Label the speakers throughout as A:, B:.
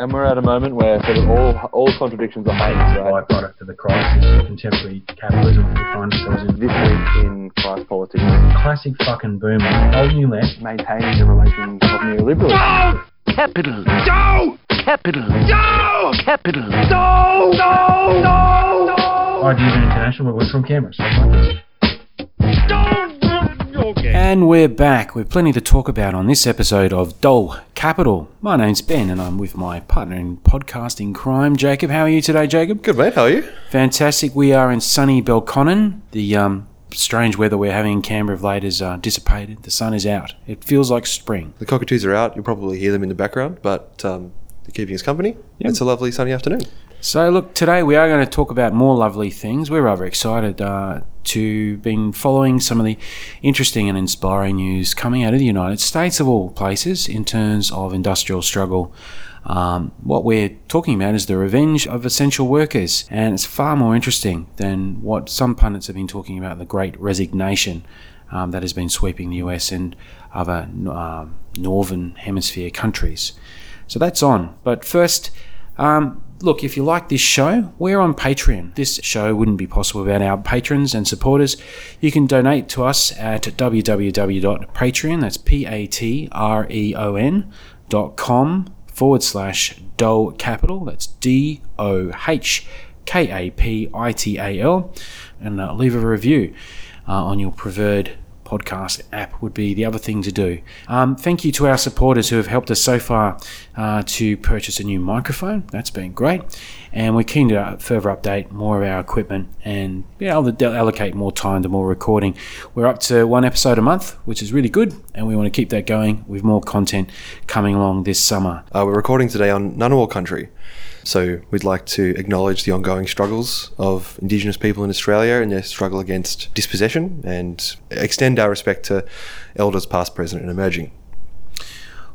A: And we're at a moment where sort of all all contradictions are heightened, right?
B: byproduct of the crisis of contemporary capitalism we find ourselves in.
A: This week in class politics,
B: Classic fucking boomer. Eh? Old new left.
A: maintaining the relations of neoliberalism. No!
C: Capital. No! Capital. No! Capital. No! No! No! No!
B: Ideas International, we're from Canberra. Stuff like this.
D: And we're back with plenty to talk about on this episode of Doh Kapital. My name's Ben, and I'm with my partner in podcasting crime, Jacob. How are you today, Jacob?
E: Good mate, how are you?
D: Fantastic. We are in sunny Belconnen. The um, strange weather we're having in Canberra of late has uh, dissipated. The sun is out. It feels like spring.
E: The cockatoos are out. You'll probably hear them in the background, but um, they're keeping us company. It's a lovely sunny afternoon.
D: So, look, today we are going to talk about more lovely things. We're rather excited uh, to been following some of the interesting and inspiring news coming out of the United States, of all places, in terms of industrial struggle. Um, what we're talking about is the revenge of essential workers, and it's far more interesting than what some pundits have been talking about the great resignation um, that has been sweeping the US and other um northern hemisphere countries. So that's on. But first, um, look, if you like this show, we're on Patreon. This show wouldn't be possible without our patrons and supporters. You can donate to us at www.patreon, that's P A T R E O N dot com forward slash Doh Kapital, that's D O H K A P I T A L, and uh, leave a review uh, on your preferred podcast app would be the other thing to do. Um, thank you to our supporters who have helped us so far uh, to purchase a new microphone. That's been great. And we're keen to further update more of our equipment and be able to allocate more time to more recording. We're up to one episode a month, which is really good, and we want to keep that going with more content coming along this summer.
E: Uh, we're recording today on Ngunnawal country, so we'd like to acknowledge the ongoing struggles of Indigenous people in Australia and their struggle against dispossession and extend our respect to elders past, present, and emerging.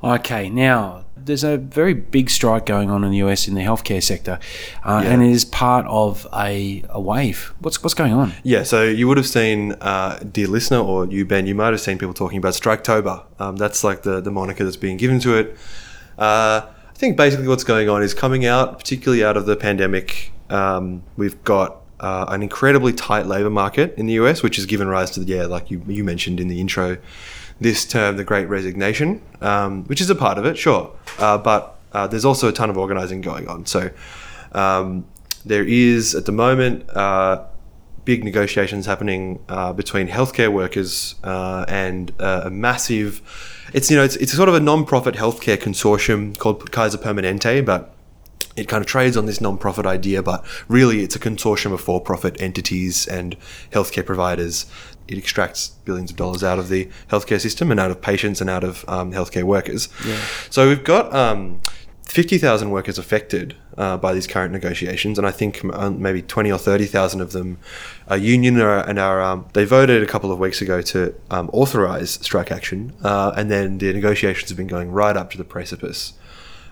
D: Okay, now there's a very big strike going on in the US in the healthcare sector, uh,
E: Yeah.
D: and it is part of a, a wave. What's what's going on?
E: Yeah, so you would have seen, uh, dear listener, or you, Ben, you might have seen people talking about Striketober. Um, that's like the, the moniker that's being given to it. Uh, think basically what's going on is coming out, particularly out of the pandemic, um, we've got uh, an incredibly tight labor market in the US, which has given rise to, the, yeah, like you, you mentioned in the intro, this term, the Great Resignation, um, which is a part of it, sure. Uh, but uh, there's also a ton of organizing going on. So um, there is, at the moment, uh, big negotiations happening uh, between healthcare workers uh, and a massive. It's you know it's, it's sort of a non-profit healthcare consortium called Kaiser Permanente, but it kind of trades on this non-profit idea, but really it's a consortium of for-profit entities and healthcare providers. It extracts billions of dollars out of the healthcare system and out of patients and out of um, healthcare workers. So we've got um, 50,000 workers affected uh, by these current negotiations, and I think um, maybe 20 or 30,000 of them are union and are. Um, they voted a couple of weeks ago to um, authorize strike action, uh, and then the negotiations have been going right up to the precipice.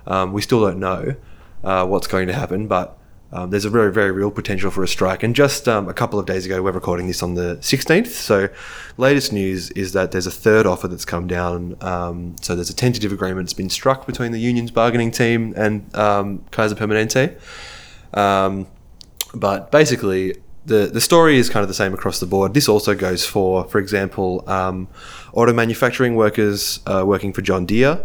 E: Um, we still don't know uh, what's going to happen, but um, there's a very, very real potential for a strike. And just um, a couple of days ago, we're recording this on the 16th. So, latest news is that there's a third offer that's come down. Um, so, there's a tentative agreement that's been struck between the union's bargaining team and um, Kaiser Permanente. Um, but basically, the, the story is kind of the same across the board. This also goes for, for example, um, auto manufacturing workers uh, working for John Deere,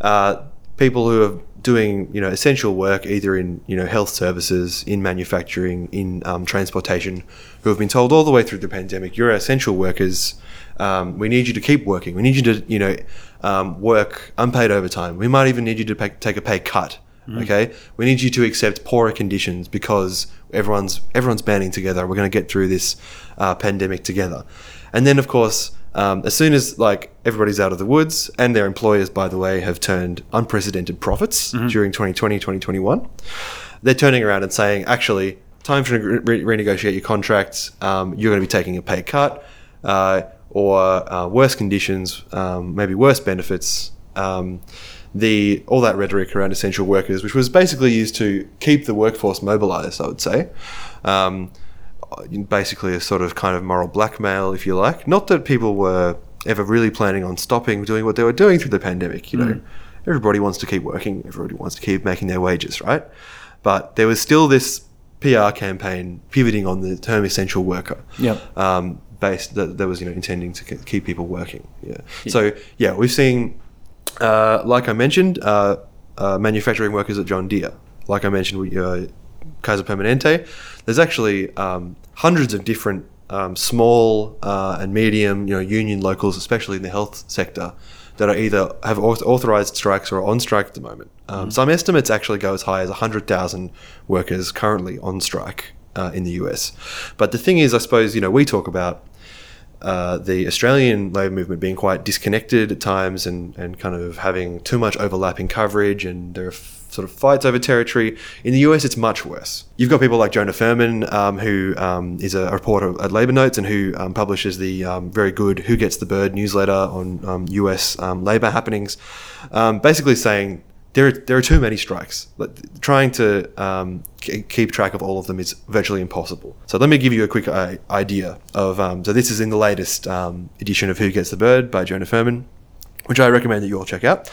E: uh, people who are doing you know essential work either in you know health services, in manufacturing, in um, transportation, who have been told all the way through the pandemic, you're essential workers. Um, we need you to keep working. We need you to you know um, work unpaid overtime. We might even need you to pay, take a pay cut. Okay, we need you to accept poorer conditions because everyone's everyone's banding together. We're going to get through this uh, pandemic together. And then, of course, um, as soon as like everybody's out of the woods, and their employers, by the way, have turned unprecedented profits during 2020, 2021, they're turning around and saying, actually, time to re- renegotiate your contracts. Um, you're going to be taking a pay cut, uh, or uh, worse conditions, um, maybe worse benefits. Um, the all that rhetoric around essential workers, which was basically used to keep the workforce mobilized, I would say. Basically, a sort of kind of moral blackmail, if you like. Not that people were ever really planning on stopping doing what they were doing through the pandemic. You know, everybody wants to keep working, everybody wants to keep making their wages, right? But there was still this PR campaign pivoting on the term essential worker.
D: Yep.
E: Um, based that, that was you know intending to keep people working. Yeah. So yeah, we've seen, uh, like I mentioned, uh, uh, manufacturing workers at John Deere. Like I mentioned, we, uh, Kaiser Permanente. There's actually um, hundreds of different um, small uh, and medium, you know, union locals, especially in the health sector, that are either have authorized strikes or are on strike at the moment. Um, Some estimates actually go as high as 100,000 workers currently on strike uh, in the US. But the thing is, I suppose, you know, we talk about uh, the Australian labour movement being quite disconnected at times and, and kind of having too much overlapping coverage and there are sort of fights over territory. In the US, it's much worse. You've got people like Jonah Furman, um, who um, is a reporter at Labour Notes and who um, publishes the um, very good Who Gets the Bird newsletter on um, US um, labour happenings, um, basically saying there are, there are too many strikes. Trying to um, keep track of all of them is virtually impossible. So let me give you a quick uh, idea of. Um, so this is in the latest um, edition of Who Gets the Bird by Jonah Furman, which I recommend that you all check out.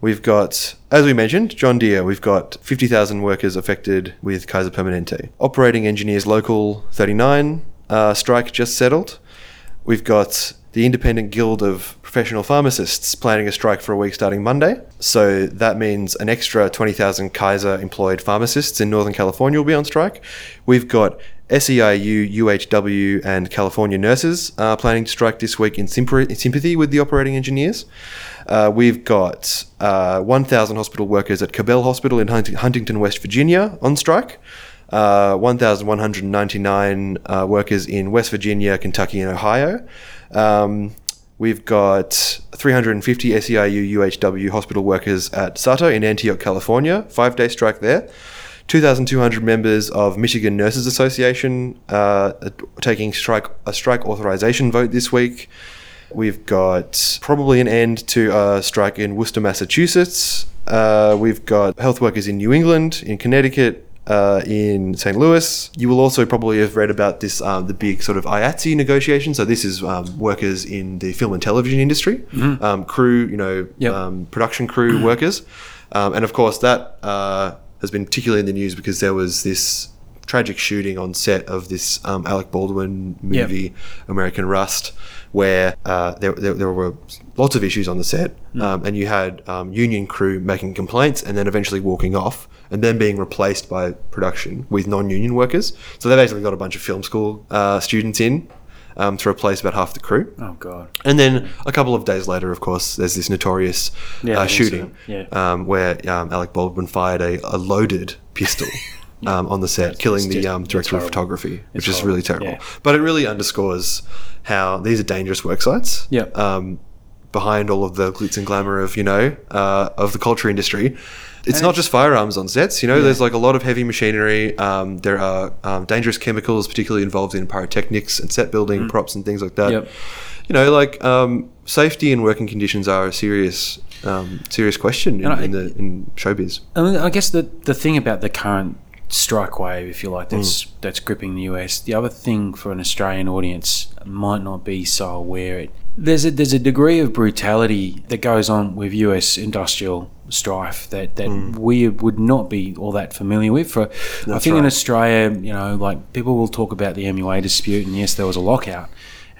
E: We've got, as we mentioned, John Deere. We've got 50,000 workers affected with Kaiser Permanente. Operating Engineers Local 39 uh, strike just settled. We've got the Independent Guild of Professional Pharmacists planning a strike for a week starting Monday. So that means an extra 20,000 Kaiser employed pharmacists in Northern California will be on strike. We've got SEIU, UHW, and California nurses uh, planning to strike this week in, sympa- in sympathy with the operating engineers. Uh, we've got uh, 1,000 hospital workers at Cabell Hospital in Hunt- Huntington, West Virginia on strike. Uh, 1,199 uh, workers in West Virginia, Kentucky, and Ohio. Um, we've got 350 SEIU UHW hospital workers at Sutter in Antioch, California, five day strike there. 2,200 members of Michigan Nurses Association uh, taking strike a strike authorization vote this week. We've got probably an end to a strike in Worcester, Massachusetts. Uh, we've got health workers in New England, in Connecticut, uh, in St. Louis. You will also probably have read about this, um, the big sort of IATSE negotiation. So this is um, workers in the film and television industry, um, crew, you know,
D: Yep.
E: um, production crew workers, um, and of course that uh, has been particularly in the news because there was this tragic shooting on set of this um, Alec Baldwin
D: Yep.
E: movie, American Rust, where uh, there, there, there were lots of issues on the set, um, and you had um, union crew making complaints and then eventually walking off, and then being replaced by production with non-union workers. So they basically got a bunch of film school uh, students in um, to replace about half the crew.
D: Oh God.
E: And then a couple of days later, of course, there's this notorious
D: Yeah,
E: uh, shooting
D: yeah.
E: um, where um, Alec Baldwin fired a, a loaded pistol um, on the set, killing the um, director of
D: horrible.
E: photography, which
D: It's
E: is really terrible.
D: yeah.
E: But it really underscores how these are dangerous work sites.
D: Yep.
E: Um, behind all of the glitz and glamour of you know uh, of the culture industry. It's not just firearms on sets, you know. There's like a lot of heavy machinery. Um, there are um, dangerous chemicals, particularly involved in pyrotechnics and set building, props and things like that
D: Mm. Yep.
E: you know, like um, safety and working conditions are a serious, um, serious question in,
D: I-
E: in the in showbiz.
D: And I guess the the thing about the current strike wave, if you like, that's
E: Mm.
D: that's gripping the US. The other thing for an Australian audience might not be so aware. It there's a there's a degree of brutality that goes on with US industrial strife that that
E: Mm.
D: we would not be all that familiar with. For I think in. Australia, you know, like people will talk about the MUA dispute, and yes, there was a lockout.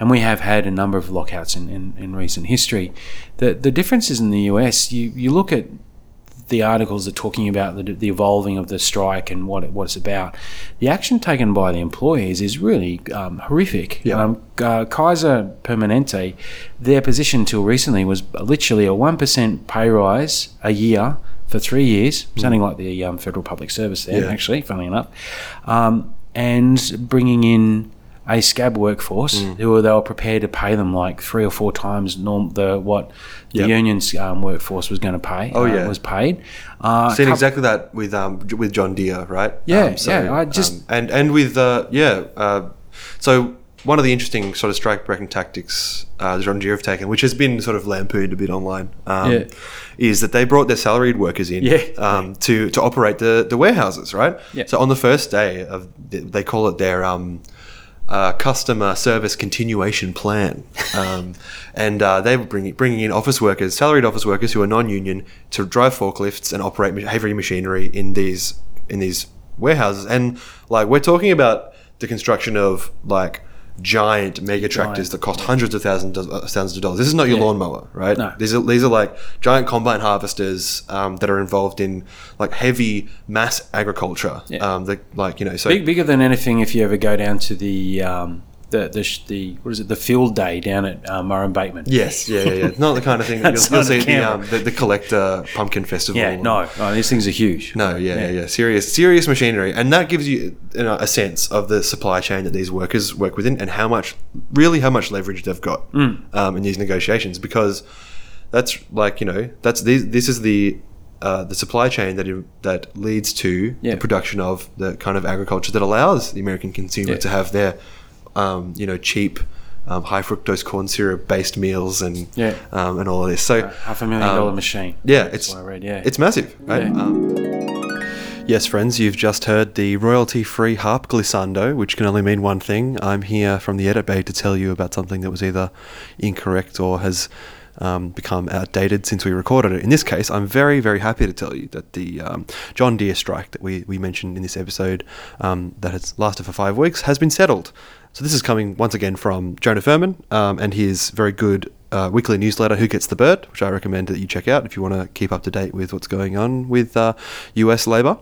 D: And we have had a number of lockouts in, in, in recent history. The the differences in the US, you, you look at the articles are talking about the, the evolving of the strike and what it, what it's about. The action taken by the employees is really um, horrific.
E: Yeah.
D: Um, uh, Kaiser Permanente, their position till recently was literally a one percent pay rise a year for three years, sounding like the um, federal public service there.
E: Yeah.
D: Actually, funnily enough, um, and bringing in a scab workforce
E: Mm.
D: who they were prepared to pay them like three or four times norm the what the
E: Yep.
D: union's um, workforce was going to pay.
E: Oh,
D: uh,
E: yeah.
D: was paid. Uh,
E: Seen
D: coup-
E: exactly that with um with John Deere, right?
D: Yeah,
E: Um,
D: yeah, I just-
E: um, and and with uh, yeah, uh, so one of the interesting sort of strike breaking tactics uh, John Deere have taken, which has been sort of lampooned a bit online, um,
D: Yeah.
E: is that they brought their salaried workers in
D: Yeah.
E: um, to to operate the the warehouses, right?
D: Yeah.
E: So on the first day of the, they call it their um uh, customer service continuation plan, um, and uh, they were bringing bringing in office workers, salaried office workers who are non-union, to drive forklifts and operate heavy machinery in these in these warehouses. And like we're talking about the construction of like giant mega tractors
D: Giant.
E: that cost hundreds of thousands of, uh, thousands of dollars. This is not your
D: Yeah.
E: lawnmower, right?
D: No.
E: These are these are like giant combine harvesters um, that are involved in like heavy mass agriculture.
D: Yeah.
E: Um, that like you know so
D: Big, bigger than anything if you ever go down to the um, the, the the what is it the field day down at uh, Murrumbateman.
E: Yes, yeah, yeah, yeah. Not the kind of thing that you'll, you'll see
D: the
E: at the, um, the, the Collector pumpkin festival.
D: Yeah, no, no, these things are huge.
E: No, yeah, yeah, yeah. Serious, serious machinery, and that gives you, you know, a sense of the supply chain that these workers work within, and how much, really, how much leverage they've got
D: Mm.
E: um, in these negotiations. Because that's like you know, that's these, this is the uh, the supply chain that it, that leads to
D: Yeah.
E: the production of the kind of agriculture that allows the American consumer
D: Yeah.
E: to have their, um, you know, cheap. Um, high fructose corn syrup based meals and
D: Yeah.
E: um, and all of this. So
D: Half a million
E: um,
D: dollar machine.
E: yeah,
D: That's
E: it's
D: what I read. Yeah,
E: it's massive, right?
D: Yeah.
E: Um, yes, friends, you've just heard the royalty-free harp glissando, which can only mean one thing. I'm here from the edit bay to tell you about something that was either incorrect or has um, become outdated since we recorded it. In this case, I'm very, very happy to tell you that the um, John Deere strike that we, we mentioned in this episode, um, that has lasted for five weeks, has been settled. So this is coming once again from Jonah Furman um, and his very good uh, weekly newsletter, Who Gets the Bird, which I recommend that you check out if you want to keep up to date with what's going on with uh, US labour.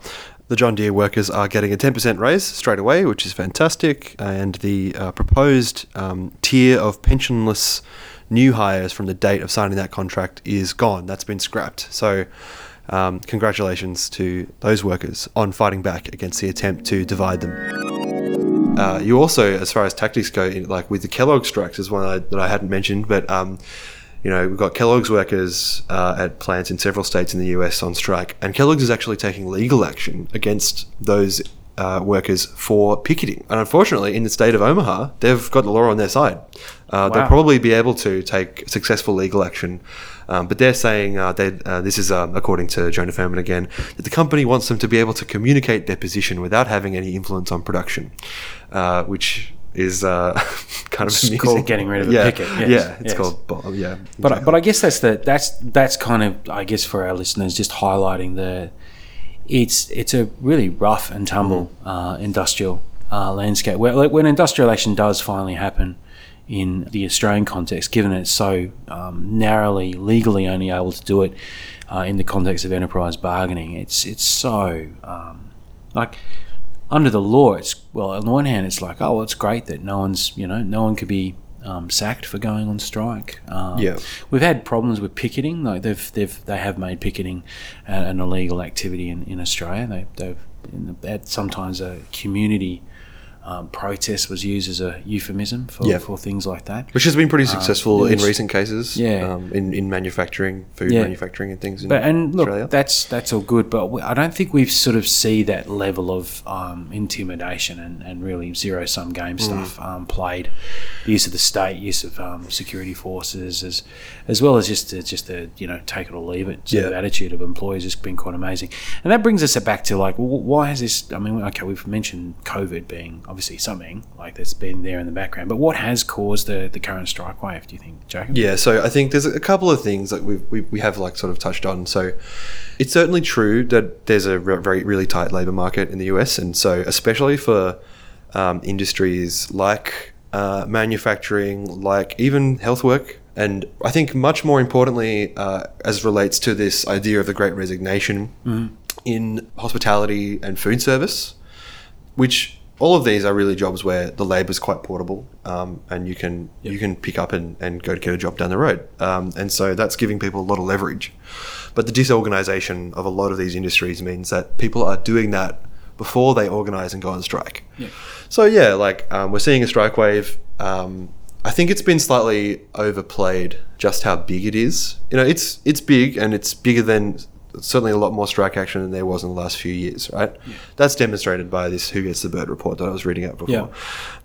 E: The John Deere workers are getting a 10% raise straight away, which is fantastic, and the uh, proposed um, tier of pensionless new hires from the date of signing that contract is gone. That's been scrapped. So, um, congratulations to those workers on fighting back against the attempt to divide them. Uh, you also, as far as tactics go, in- like with the Kellogg strikes, is one I, that I hadn't mentioned, but um, you know we've got Kellogg's workers uh, at plants in several states in the US on strike, and Kellogg's is actually taking legal action against those uh, workers for picketing. And unfortunately, in the state of Omaha, they've got the law on their side. Uh, They'll probably be able to take successful legal action, um, but they're saying uh, they uh, this is um, according to Jonah Furman again that the company wants them to be able to communicate their position without having any influence on production, uh, which is uh, kind of
D: It's called getting rid of the
E: yeah,
D: picket, yes,
E: yeah, it's
D: yes.
E: called bo- yeah.
D: But
E: exactly.
D: but I guess that's the that's that's kind of I guess for our listeners just highlighting the it's it's a really rough and tumble
E: Mm.
D: uh, industrial uh, landscape. Where like, when industrial action does finally happen in the Australian context, given it's so um, narrowly legally only able to do it uh, in the context of enterprise bargaining, it's it's so um, like under the law, it's well. On the one hand, it's like, oh, well, it's great that no one's, you know, no one could be um, sacked for going on strike. Um,
E: Yeah.
D: we've had problems with picketing. Like they've, they've, they have made picketing an, illegal activity in, in Australia. They, they've in the, had sometimes a community um, protest was used as a euphemism for,
E: Yeah.
D: for things like that.
E: which has been pretty successful in recent cases.
D: Yeah.
E: um, in in manufacturing, food
D: Yeah.
E: manufacturing, and things. In
D: But and look,
E: Australia.
D: that's that's all good, but we, I don't think we've sort of see that level of um, intimidation and, and really zero sum game
E: Mm.
D: stuff um, played. The use of the state, use of um, security forces, as as well as just the, just the you know take it or leave it sort of attitude of employees has been quite amazing. And that brings us back to like, well, why has this? I mean, okay, we've mentioned COVID being obviously something like that's been there in the background, but what has caused the the current strike wave? Do you think, Jacob?
E: Yeah, so I think there's a couple of things that we've, we we have like sort of touched on. So it's certainly true that there's a very really tight labor market in the US, and so especially for um, industries like uh, manufacturing, like even health work, and I think much more importantly, uh, as relates to this idea of the Great Resignation in hospitality and food service, which all of these are really jobs where the labour is quite portable, um, and you can you can pick up and, and go to get a job down the road, um, and so that's giving people a lot of leverage. But the disorganisation of a lot of these industries means that people are doing that before they organise and go on strike. So yeah, like um, we're seeing a strike wave. Um, I think it's been slightly overplayed just how big it is. You know, it's it's big and it's bigger than certainly a lot more strike action than there was in the last few years, right? That's demonstrated by this Who Gets the Bird report that I was reading out before.
D: Yeah.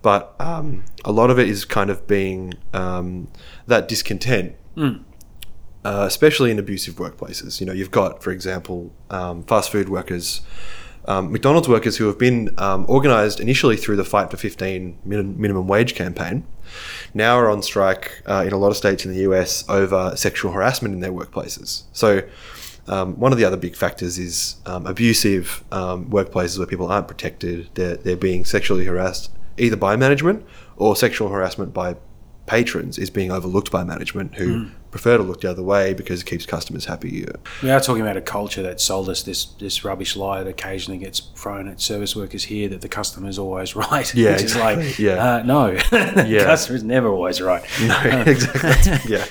E: But um, a lot of it is kind of being um, that discontent, uh, especially in abusive workplaces. You know, you've got, for example, um, fast food workers um, McDonald's workers who have been um, organised initially through the Fight for 15 min- minimum wage campaign now are on strike uh, in a lot of states in the US over sexual harassment in their workplaces. So, um, one of the other big factors is um, abusive um, workplaces where people aren't protected. They're, they're being sexually harassed either by management or sexual harassment by patrons is being overlooked by management who prefer to look the other way because it keeps customers happy.
D: We are talking about a culture that sold us this this rubbish lie that occasionally gets thrown at service workers here that the customer is always right.
E: Yeah,
D: which is like.
E: Yeah.
D: uh, no, the
E: Yeah.
D: is never always right.
E: No, exactly. yeah,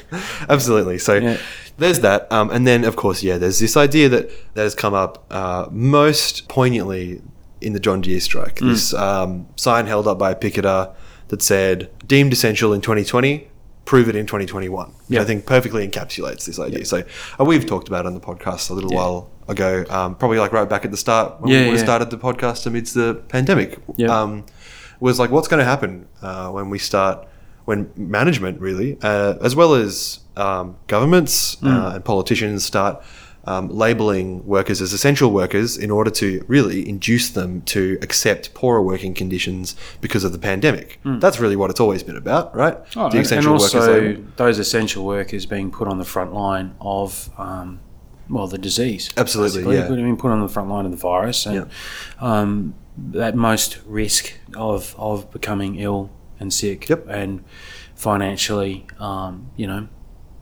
E: absolutely. So
D: Yeah.
E: there's that, um, and then of course, yeah, there's this idea that that has come up uh, most poignantly in the John Deere strike.
D: Mm.
E: This um, sign held up by a picketer that said "deemed essential in 2020." Prove it in 2021. Which
D: Yeah.
E: I think perfectly encapsulates this idea. So uh, we've talked about it on the podcast a little
D: Yeah.
E: while ago, um, probably like right back at the start when
D: Yeah,
E: we started the podcast amidst the pandemic. Um, was like, what's going to happen uh, when we start, when management really, uh, as well as um, governments uh, and politicians start um, labeling workers as essential workers in order to really induce them to accept poorer working conditions because of the pandemic. That's really what it's always been about, right?
D: Oh, and- and also
E: label.
D: those essential workers being put on the front line of um, well the disease.
E: Absolutely,
D: basically.
E: yeah.
D: Being put on the front line of the virus and
E: Yeah.
D: um, that most risk of of becoming ill and sick
E: Yep.
D: and financially, um, you know.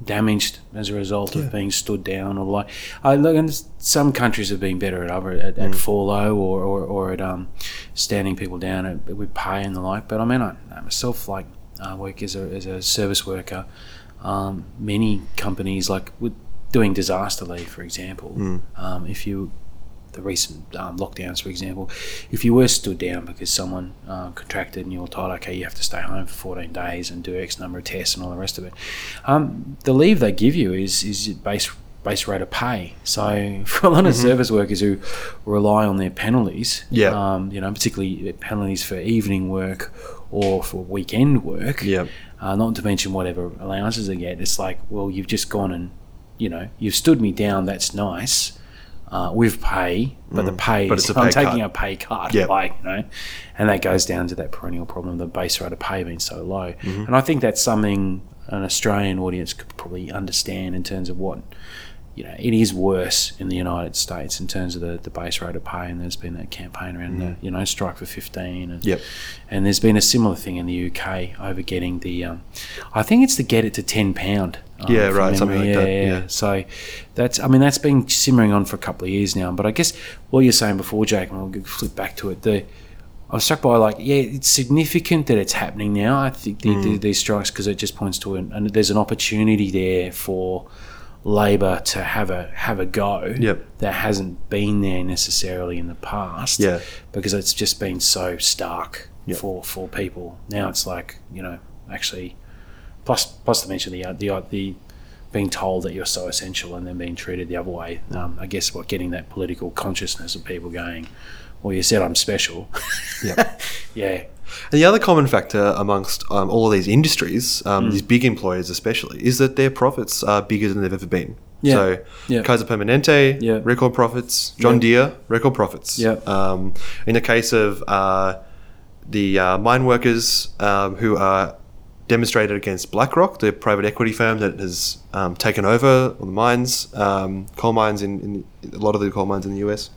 D: Damaged as a result of being stood down, or like, I look, and some countries have been better at other at,
E: Mm.
D: at or, or, or at um, standing people down at, with pay and the like. But I mean, I, I myself like uh, work as a, as a service worker. Um, many companies, like with doing disaster leave, for example,
E: Mm.
D: um, if you the recent um, lockdowns, for example, if you were stood down because someone uh, contracted and you were told, okay, you have to stay home for 14 days and do X number of tests and all the rest of it, um, the leave they give you is is base base rate of pay. So for a lot of service workers who rely on their penalties,
E: Yeah.
D: um, you know, particularly penalties for evening work or for weekend work,
E: Yeah.
D: uh, not to mention whatever allowances they get. It's like, well, you've just gone and, you know, you've stood me down. That's nice. Uh, with pay, but the pay,
E: Mm. But
D: is, I'm
E: pay
D: taking
E: cut.
D: a pay cut,
E: Yeah.
D: like you know, and that goes down to that perennial problem of the base rate of pay being so low.
E: Mm-hmm.
D: And I think that's something an Australian audience could probably understand in terms of what you know, it is worse in the United States in terms of the, the base rate of pay, and there's been that campaign around the you know strike for 15, and
E: Mm. Yep.
D: and there's been a similar thing in the UK over getting the, um, I think it's to get it to 10 pound. Um,
E: Yeah, right, something like that, yeah.
D: So that's, I mean, that's been simmering on for a couple of years now. But I guess what you're saying before, Jake, and I'll flip back to it. The I was struck by like, yeah, it's significant that it's happening now. I think the,
E: Mm.
D: the, these strikes because it just points to an, and there's an opportunity there for Labor to have a have a go
E: Yep.
D: that hasn't been there necessarily in the past.
E: Yeah.
D: because it's just been so stark
E: Yep.
D: for for people. Now it's like you know actually, plus plus to mention the uh, the uh, the being told that you're so essential and then being treated the other way. Um, I guess what getting that political consciousness of people going. Well, you said I'm special.
E: Yep.
D: yeah,
E: And the other common factor amongst um, all of these industries,
D: Mm.
E: um, these big employers especially, is that their profits are bigger than they've ever been.
D: Yeah.
E: So,
D: Yeah.
E: Kaiser Permanente,
D: Yeah.
E: record profits. John
D: Yeah.
E: Deere, record profits.
D: Yeah.
E: Um, in the case of uh, the uh, mine workers um, who are demonstrated against BlackRock, the private equity firm that has um, taken over the mines, um, coal mines in, in a lot of the coal mines in the US.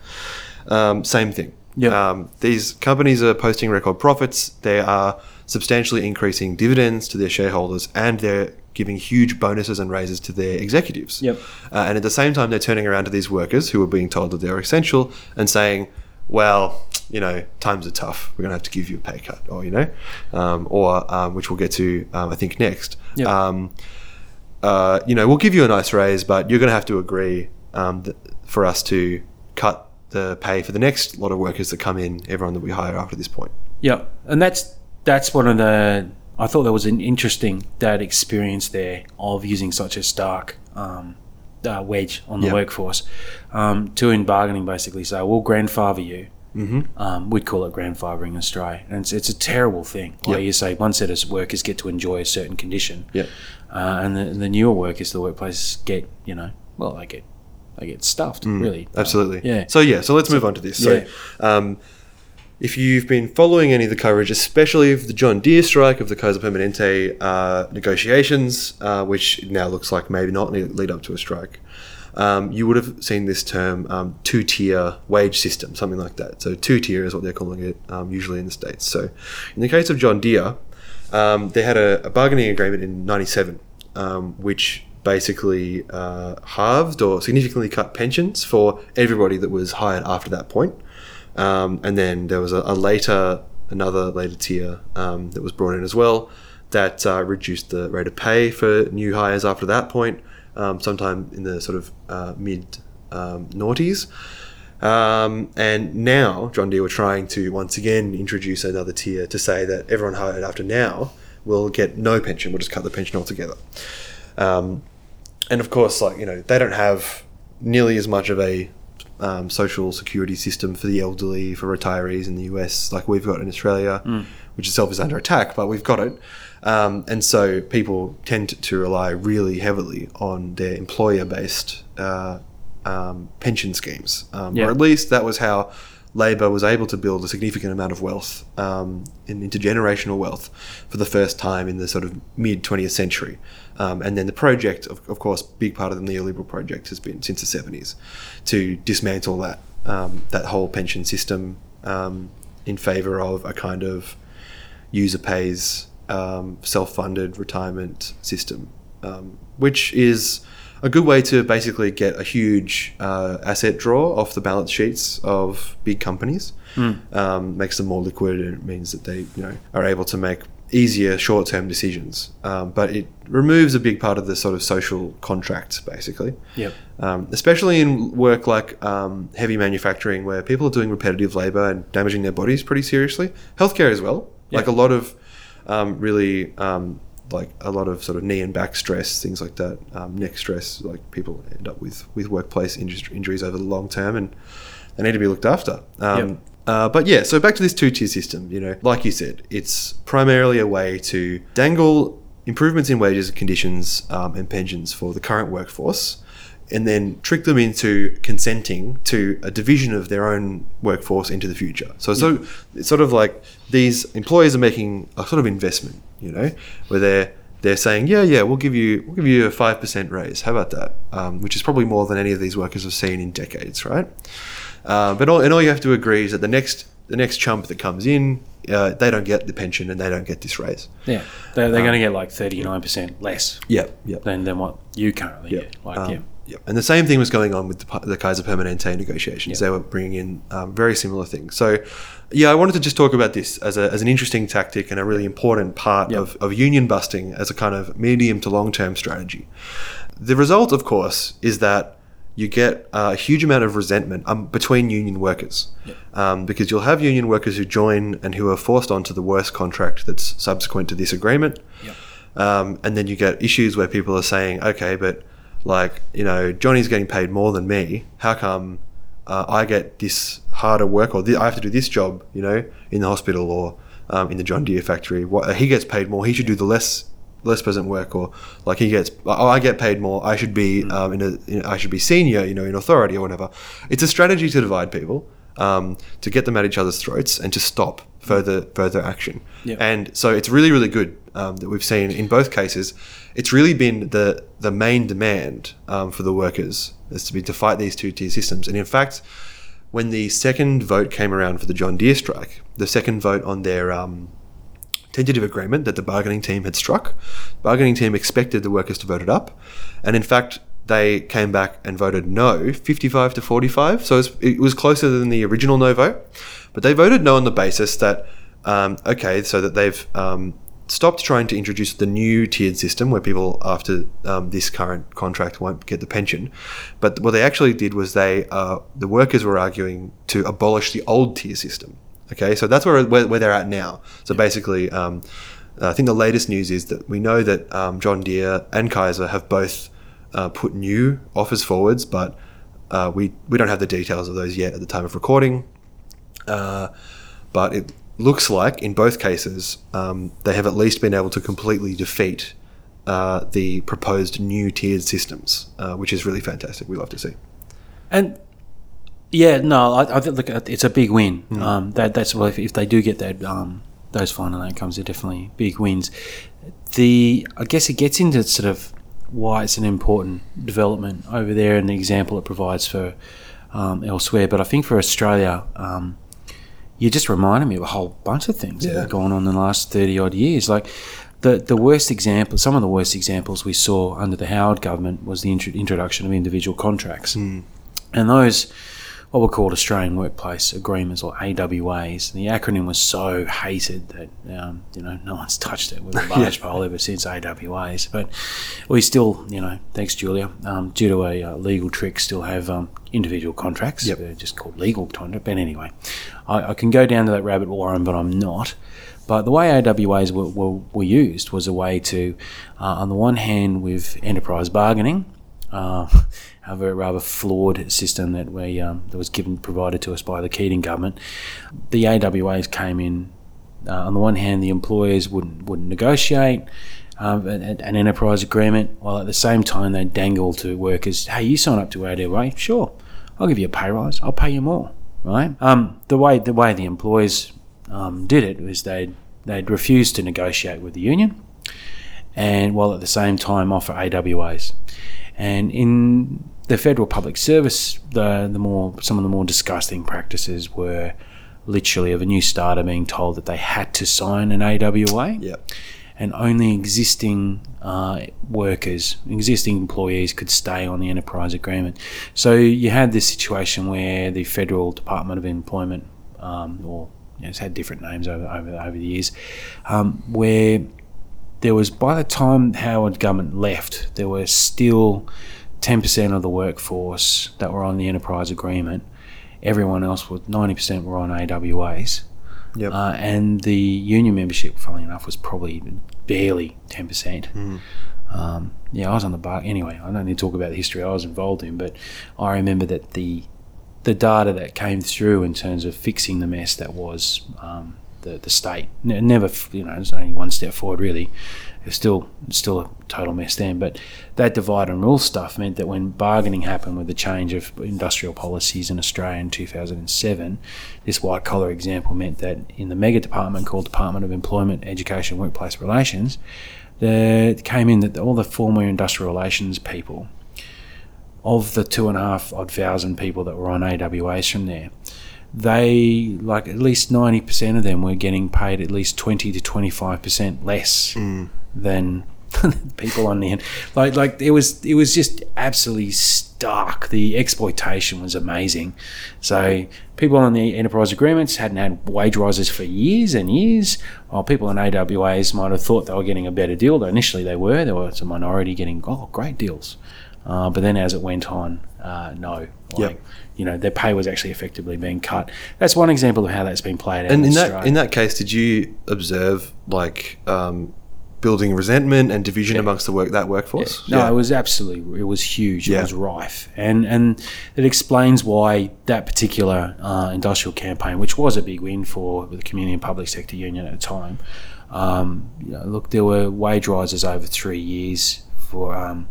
E: Um, same thing.
D: Yeah.
E: Um, these companies are posting record profits. They are substantially increasing dividends to their shareholders, and they're giving huge bonuses and raises to their executives.
D: Yep.
E: Uh, and at the same time, they're turning around to these workers who are being told that they're essential and saying, "Well, you know, times are tough. We're going to have to give you a pay cut, or you know, um, or um, which we'll get to, um, I think, next.
D: Yep.
E: Um, uh, you know, we'll give you a nice raise, but you're going to have to agree um, th- for us to cut the pay for the next lot of workers that come in, everyone that we hire after this point.
D: Yeah, and that's that's one of the. I thought that was an interesting that experience there of using such a stark um, uh, wedge on the
E: Yeah.
D: workforce um, to in bargaining basically say, "We'll grandfather you."
E: Mm-hmm.
D: Um, we'd call it grandfathering in Australia, and it's, it's a terrible thing. Like
E: Yep.
D: you say, one set of workers get to enjoy a certain condition,
E: Yep.
D: uh, and the, the newer workers, to the workplace get, you know, well, they get they get stuffed. Really,
E: Absolutely.
D: Yeah.
E: So yeah, so let's move on to this. So, um, if you've been following any of the coverage, especially of the John Deere strike, of the Kaiser Permanente uh, negotiations, uh, which now looks like maybe not lead up to a strike, um, you would have seen this term um, two-tier wage system, something like that. So two-tier is what they're calling it um, usually in the states. So in the case of John Deere, um, they had a, a bargaining agreement in '97, um, which basically uh, halved or significantly cut pensions for everybody that was hired after that point. Um, and then there was a, a later, another later tier that was brought in as well that uh, reduced the rate of pay for new hires after that point, um, sometime in the sort of uh, mid um, noughties. Um, and now John Deere were trying to once again introduce another tier to say that everyone hired after now will get no pension. We'll just cut the pension altogether. Um, and of course, like you know, they don't have nearly as much of a um, social security system for the elderly, for retirees in the US, like we've got in Australia, which itself is under attack, but we've got it. Um, and so people tend to, rely really heavily on their employer-based uh, um, pension schemes, um,
D: Yeah.
E: or at least that was how Labor was able to build a significant amount of wealth, um, in intergenerational wealth, for the first time in the sort of mid 20th century. Um, and then the project, of, of course, big part of the neoliberal project has been since the 70s to dismantle that um, that whole pension system um, in favor of a kind of user pays um, self-funded retirement system, um, which is a good way to basically get a huge uh, asset draw off the balance sheets of big companies. Um, makes them more liquid and it means that they you know are able to make easier short-term decisions. Um, but it removes a big part of the sort of social contract, basically
D: Yep.
E: um, especially in work like um, heavy manufacturing where people are doing repetitive labor and damaging their bodies pretty seriously. Healthcare as well, like a lot of um, really um, like a lot of sort of knee and back stress, things like that, um, neck stress. Like people end up with with workplace injuries over the long term, and they need to be looked after. Um,
D: Yep.
E: uh, but yeah, so back to this two tier system, you know, like you said, it's primarily a way to dangle improvements in wages, and conditions, um, and pensions for the current workforce, and then trick them into consenting to a division of their own workforce into the future. So, so it's sort of like these employers are making a sort of investment, you know, where they're they're saying, yeah, yeah, we'll give you we'll give you a five percent raise. How about that? Um, which is probably more than any of these workers have seen in decades, right? Uh, but all, and all you have to agree is that the next the next chump that comes in, uh, they don't get the pension and they don't get this raise.
D: Yeah, they're, they're going to get like thirty nine percent less
E: Yeah, yeah.
D: than, than what you currently
E: Yeah.
D: get. Like,
E: Um,
D: yeah,
E: yeah. And the same thing was going on with the, the Kaiser Permanente negotiations.
D: Yeah.
E: They were bringing in um, very similar things. So, yeah, I wanted to just talk about this as, a, as an interesting tactic and a really important part
D: Yeah.
E: of, of union busting as a kind of medium to long term strategy. The result, of course, is that you get a huge amount of resentment um, between union workers um, because you'll have union workers who join and who are forced onto the worst contract that's subsequent to this agreement. Um, and then you get issues where people are saying, okay, but like, you know, Johnny's getting paid more than me. How come uh, I get this harder work or th- I have to do this job, you know, in the hospital or um, in the John Deere factory? What, he gets paid more. He should do the less less pleasant work or like he gets oh, I get paid more I should be um, in a in, I should be senior you know in authority or whatever it's a strategy to divide people um, to get them at each other's throats and to stop further further action
D: Yeah.
E: and so it's really really good um, that we've seen in both cases it's really been the the main demand um, for the workers is to be to fight these two tier systems and in fact when the second vote came around for the John Deere strike the second vote on their um, tentative agreement that the bargaining team had struck. The bargaining team expected the workers to vote it up, and in fact, they came back and voted no, 55 to 45. So it was, it was closer than the original no vote, but they voted no on the basis that um, okay, so that they've um, stopped trying to introduce the new tiered system where people after um, this current contract won't get the pension. But what they actually did was they uh, the workers were arguing to abolish the old tier system. Okay, so that's where, where, where they're at now. So basically, um, I think the latest news is that we know that um, John Deere and Kaiser have both uh, put new offers forwards, but uh, we we don't have the details of those yet at the time of recording. Uh, but it looks like in both cases um, they have at least been able to completely defeat uh, the proposed new tiered systems, uh, which is really fantastic. We love to see.
D: And yeah, no, I, I think look, it's a big win. Um, that that's well, if, if they do get that um, those final outcomes, they're definitely big wins. The I guess it gets into sort of why it's an important development over there and the example it provides for um, elsewhere. But I think for Australia, um, you just reminded me of a whole bunch of things that have gone on in the last thirty odd years. Like the the worst example, some of the worst examples we saw under the Howard government was the intro- introduction of individual contracts, hmm. and those what were called Australian Workplace Agreements or AWAs. The acronym was so hated that um, you know no one's touched it with a large pole ever since AWAs. But we still, you know, thanks Julia, um, due to a uh, legal trick, still have um, individual contracts.
E: Yep.
D: They're just called legal contract. But anyway, I, I can go down to that rabbit warren, but I'm not. But the way AWAs were, were, were used was a way to, uh, on the one hand, with enterprise bargaining, uh, a rather flawed system that we um, that was given provided to us by the Keating government. The AWAs came in. Uh, on the one hand, the employers wouldn't wouldn't negotiate um, an, an enterprise agreement, while at the same time they dangle to workers, "Hey, you sign up to AWA, sure, I'll give you a pay rise, I'll pay you more." Right? Um, the way the way the employers um, did it was they they'd refuse to negotiate with the union, and while at the same time offer AWAs. And in the federal public service, the the more some of the more disgusting practices were literally of a new starter being told that they had to sign an AWA,
E: Yep.
D: and only existing uh, workers, existing employees, could stay on the enterprise agreement. So you had this situation where the federal Department of Employment, um, or you know, it's had different names over over, over the years, um, where there was by the time Howard government left, there were still ten percent of the workforce that were on the enterprise agreement. Everyone else was ninety percent were on AWAs.
E: Yep.
D: Uh, and the union membership, funnily enough, was probably barely ten percent. Um, yeah, I was on the bar. Anyway, I don't need to talk about the history I was involved in, but I remember that the the data that came through in terms of fixing the mess that was um, the the state ne- never, you know, it's only one step forward really. It's still it's still a total mess then, but that divide and rule stuff meant that when bargaining happened with the change of industrial policies in Australia in 2007, this white collar example meant that in the mega department called Department of Employment, Education, and Workplace Relations, there came in that all the former industrial relations people, of the two and a half odd thousand people that were on AWAs from there, they like at least ninety percent of them were getting paid at least twenty to twenty five percent less hmm. Than people on the end. Like like it was it was just absolutely stark. The exploitation was amazing. So people on the enterprise agreements hadn't had wage rises for years and years, while people in AWAs might have thought they were getting a better deal. Though initially they were, there was a minority getting oh great deals. Uh, but then as it went on, uh, no. Like,
E: Yep.
D: You know, their pay was actually effectively being cut. That's one example of how that's been played out.
E: And in
D: Australia.
E: that in that case, did you observe like um, building resentment and division amongst the work that workforce?
D: No, it was absolutely it was huge. It was rife, and and it explains why that particular uh, industrial campaign, which was a big win for the community and public sector union at the time. Um, you know, look, there were wage rises over three years for. Um,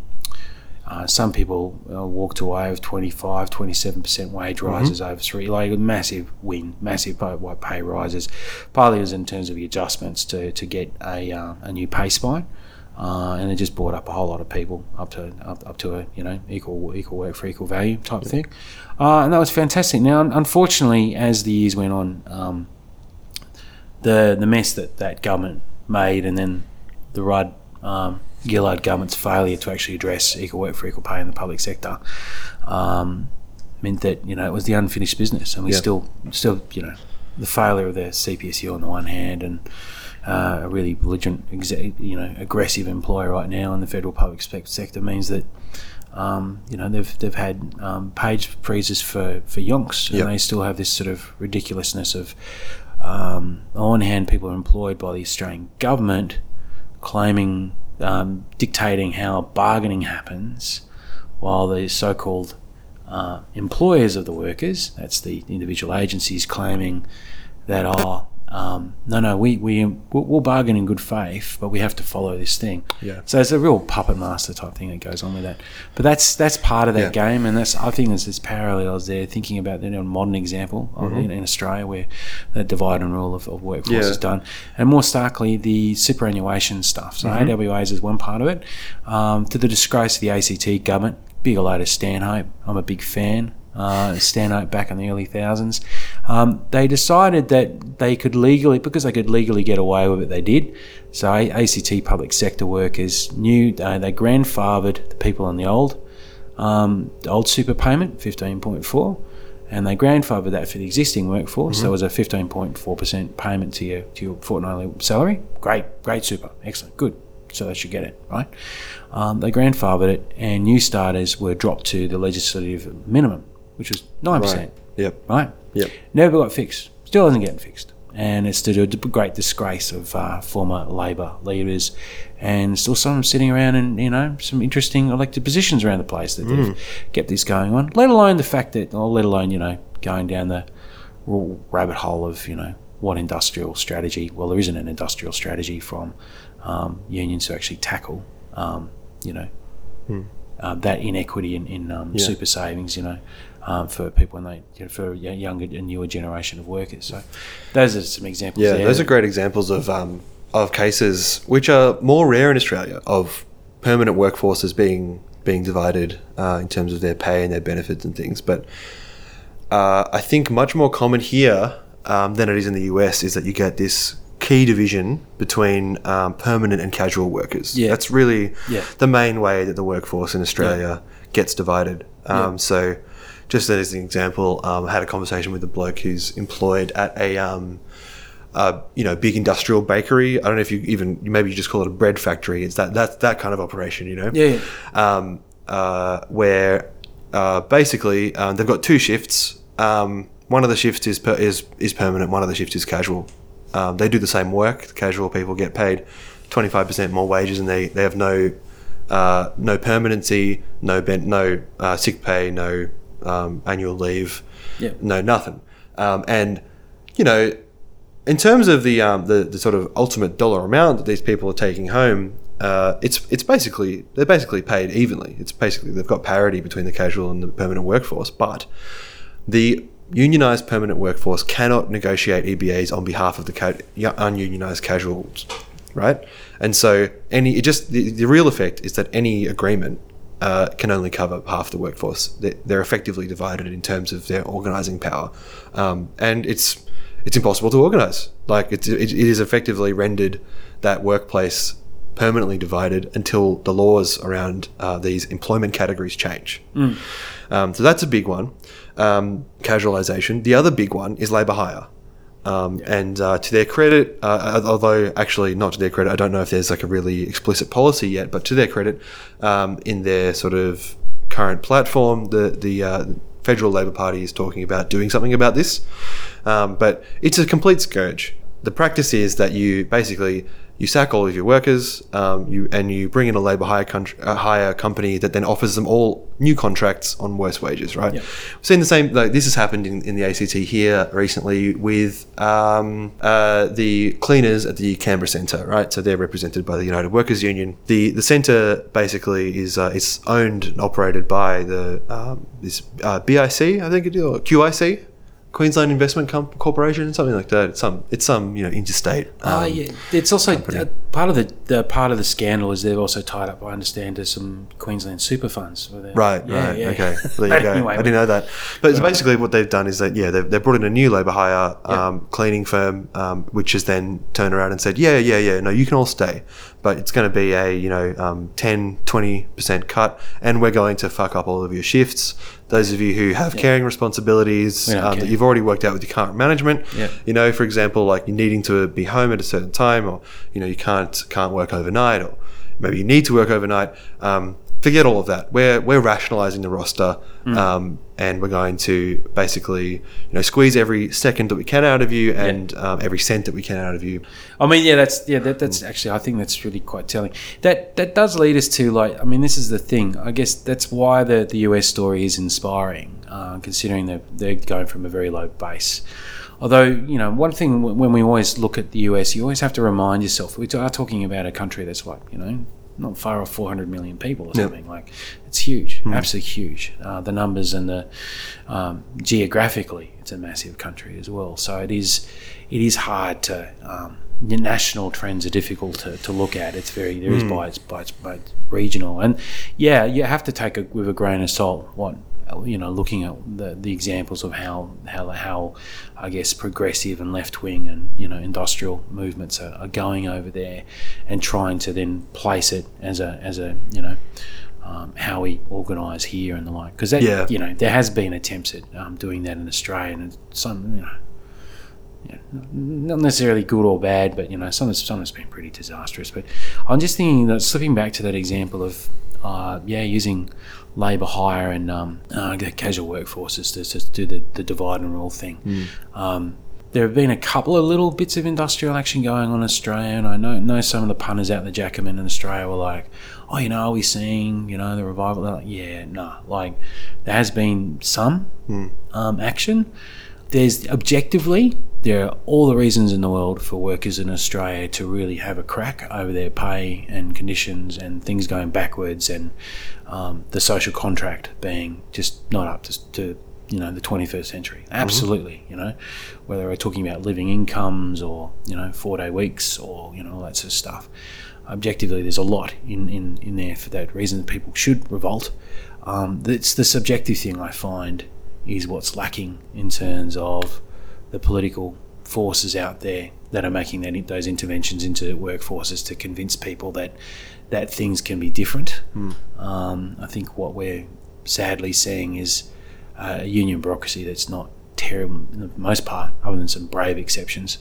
D: uh, some people uh, walked away with 25, 27% wage rises over three, like a massive win, massive pay, pay rises. Partly was in terms of the adjustments to, to get a, uh, a new pay spine. Uh, and it just brought up a whole lot of people up to up, up to a you know equal equal work for equal value type thing, uh, and that was fantastic. Now, unfortunately, as the years went on, um, the the mess that that government made, and then the Rudd um, Gillard government's failure to actually address equal work for equal pay in the public sector um, meant that you know it was the unfinished business, and we
E: Yeah.
D: still still you know the failure of the CPSU on the one hand, and uh, a really belligerent, you know, aggressive employer right now in the federal public sector means that. Um, you know they've they've had um, page freezes for for yonks, and
E: Yep.
D: they still have this sort of ridiculousness of um, on one hand, people are employed by the Australian government, claiming, um, dictating how bargaining happens, while the so-called uh, employers of the workers, that's the individual agencies, claiming that oh, um, no, no, we we we'll, bargain in good faith, but we have to follow this thing.
E: Yeah.
D: So it's a real puppet master type thing that goes on with that. But that's that's part of that
E: Yeah.
D: game, and that's I think there's, there's parallels there. Thinking about you know, modern example of, in, in Australia where the divide and rule of, of workforce
E: Mm-hmm. Yeah.
D: is done, and more starkly the superannuation stuff. So
E: Mm-hmm.
D: AWAs is one part of it. Um, to the disgrace of the ACT government, big hello to Stanhope. I'm a big fan. Uh, Stanhope back in the early thousands, um, they decided that they could legally, because they could legally get away with it, they did. So ACT public sector workers knew uh, they grandfathered the people in the old, um, the old super payment, fifteen point four, and they grandfathered that for the existing workforce. So it was a fifteen point four percent payment to your to your fortnightly salary. Great, great super, excellent, good. So they should get it right. Um, they grandfathered it, and new starters were dropped to the legislative minimum, which was nine percent
E: Yep.
D: right?
E: Yep.
D: Never got fixed. Still isn't getting fixed. And it's to the great disgrace of uh, former Labor leaders, and still some sitting around in you know some interesting elected positions around the place that
E: Mm.
D: have kept this going on. Let alone the fact that, or let alone you know going down the rabbit hole of you know what industrial strategy. Well, there isn't an industrial strategy from um, unions to actually tackle um, you know uh, that inequity in, in um.
E: Yeah.
D: super savings, you know, um, for people when they you know, for a younger and newer generation of workers. So those are some examples.
E: Yeah,
D: there.
E: those are great examples of um, of cases which are more rare in Australia of permanent workforces being being divided uh, in terms of their pay and their benefits and things. But uh, I think much more common here um, than it is in the US is that you get this key division between um, permanent and casual workers.
D: Yeah.
E: That's really
D: Yeah.
E: the main way that the workforce in Australia gets divided. Um, So, just as an example, um, I had a conversation with a bloke who's employed at a um, uh, you know, big industrial bakery. I don't know if you even maybe you just call it a bread factory. It's that that that kind of operation, you know.
D: Yeah,
E: Um, uh, where uh, basically um, they've got two shifts. Um, one of the shifts is per, is is permanent. One of the shifts is casual. Um, they do the same work. The casual people get paid twenty five percent more wages, and they they have no uh, no permanency, no ben, no uh, sick pay, no um, annual leave,
D: Yeah.
E: no nothing. Um, and you know, in terms of the, um, the the sort of ultimate dollar amount that these people are taking home, uh, it's it's basically they're basically paid evenly. It's basically they've got parity between the casual and the permanent workforce, but the unionized permanent workforce cannot negotiate EBAs on behalf of the ca- ununionized casuals, right? And so any it just the, the real effect is that any agreement uh, can only cover half the workforce. They- They're effectively divided in terms of their organizing power, um, and it's it's impossible to organize. Like it's, it, it is effectively rendered that workplace permanently divided until the laws around uh, these employment categories change. Um, so that's a big one. Um, casualisation. The other big one is labour hire. Um, And uh, to their credit, uh, although actually not to their credit, I don't know if there's like a really explicit policy yet, but to their credit, um, in their sort of current platform, the the uh, federal Labor Party is talking about doing something about this. Um, but it's a complete scourge. The practice is that you basically you sack all of your workers, um, you and you bring in a labour hire, country, uh, hire company that then offers them all new contracts on worse wages. Right? We've seen the same. Like this has happened in, in the ACT here recently with um, uh, the cleaners at the Canberra Centre. Right? So they're represented by the United Workers Union. The the centre basically is uh, it's owned and operated by the um, this uh, BIC, I think it is, or QIC. Queensland Investment Com- Corporation, something like that. It's some, it's some, you know, interstate.
D: Oh
E: um,
D: yeah, it's also uh, part of the, the part of the scandal is they've also tied up, I understand, to some Queensland super funds. their-
E: Right,
D: Yeah,
E: right,
D: yeah.
E: okay. Well, there you go.
D: Anyway,
E: I didn't know that. But it's basically what they've done is that, yeah, they've, they've brought in a new labour hire um, cleaning firm, um, which has then turned around and said, yeah, yeah, yeah, no, you can all stay. But it's going to be a, you know, um, 10, 20% cut, and we're going to fuck up all of your shifts. Those of you who have caring responsibilities um, that you've already worked out with your current management,
D: Yeah.
E: you know, for example, like you're needing to be home at a certain time, or you know, you can't can't work overnight, or maybe you need to work overnight. Um, forget all of that. We're we're rationalizing the roster,
D: Mm.
E: um, and we're going to basically you know squeeze every second that we can out of you and um, every cent that we can out of you.
D: I mean, yeah, that's yeah, that, that's actually I think that's really quite telling. That that does lead us to like, I mean, this is the thing. I guess that's why the the US story is inspiring, uh, considering that they're going from a very low base. Although you know, one thing when we always look at the US, you always have to remind yourself we are talking about a country that's what you know. Not far off 400 million people or something like it's huge, absolutely huge. Uh, the numbers and the um, geographically, it's a massive country as well. So it is, it is hard to. Um, the national trends are difficult to, to look at. It's very there is by its by its, by its regional, and yeah, you have to take it with a grain of salt. What you know, looking at the, the examples of how how how I guess progressive and left wing and you know industrial movements are, are going over there, and trying to then place it as a as a you know um, how we organise here and the like. Because that
E: Yeah.
D: you know there has been attempts at um, doing that in Australia, and some you know yeah, not necessarily good or bad, but you know, some has, some has been pretty disastrous. But I'm just thinking that slipping back to that example of, uh, yeah, using labour hire and um, uh, the casual workforces to, to do the, the divide and rule thing. Um, there have been a couple of little bits of industrial action going on in Australia, and I know know some of the punters out in the Jackaman in Australia were like, "Oh, you know, are we seeing you know the revival?" They're like, "Yeah, nah." Like there has been some um, action. There's objectively there are all the reasons in the world for workers in Australia to really have a crack over their pay and conditions and things going backwards and um, the social contract being just not up to, to you know the 21st century. Absolutely, you know, whether we're talking about living incomes or you know four day weeks or you know all that sort of stuff. Objectively, there's a lot in, in, in there for that reason that people should revolt. Um, it's the subjective thing I find is what's lacking in terms of the political forces out there that are making that, those interventions into workforces to convince people that that things can be different. Um, I think what we're sadly seeing is a union bureaucracy that's not terrible, in the most part, other than some brave exceptions,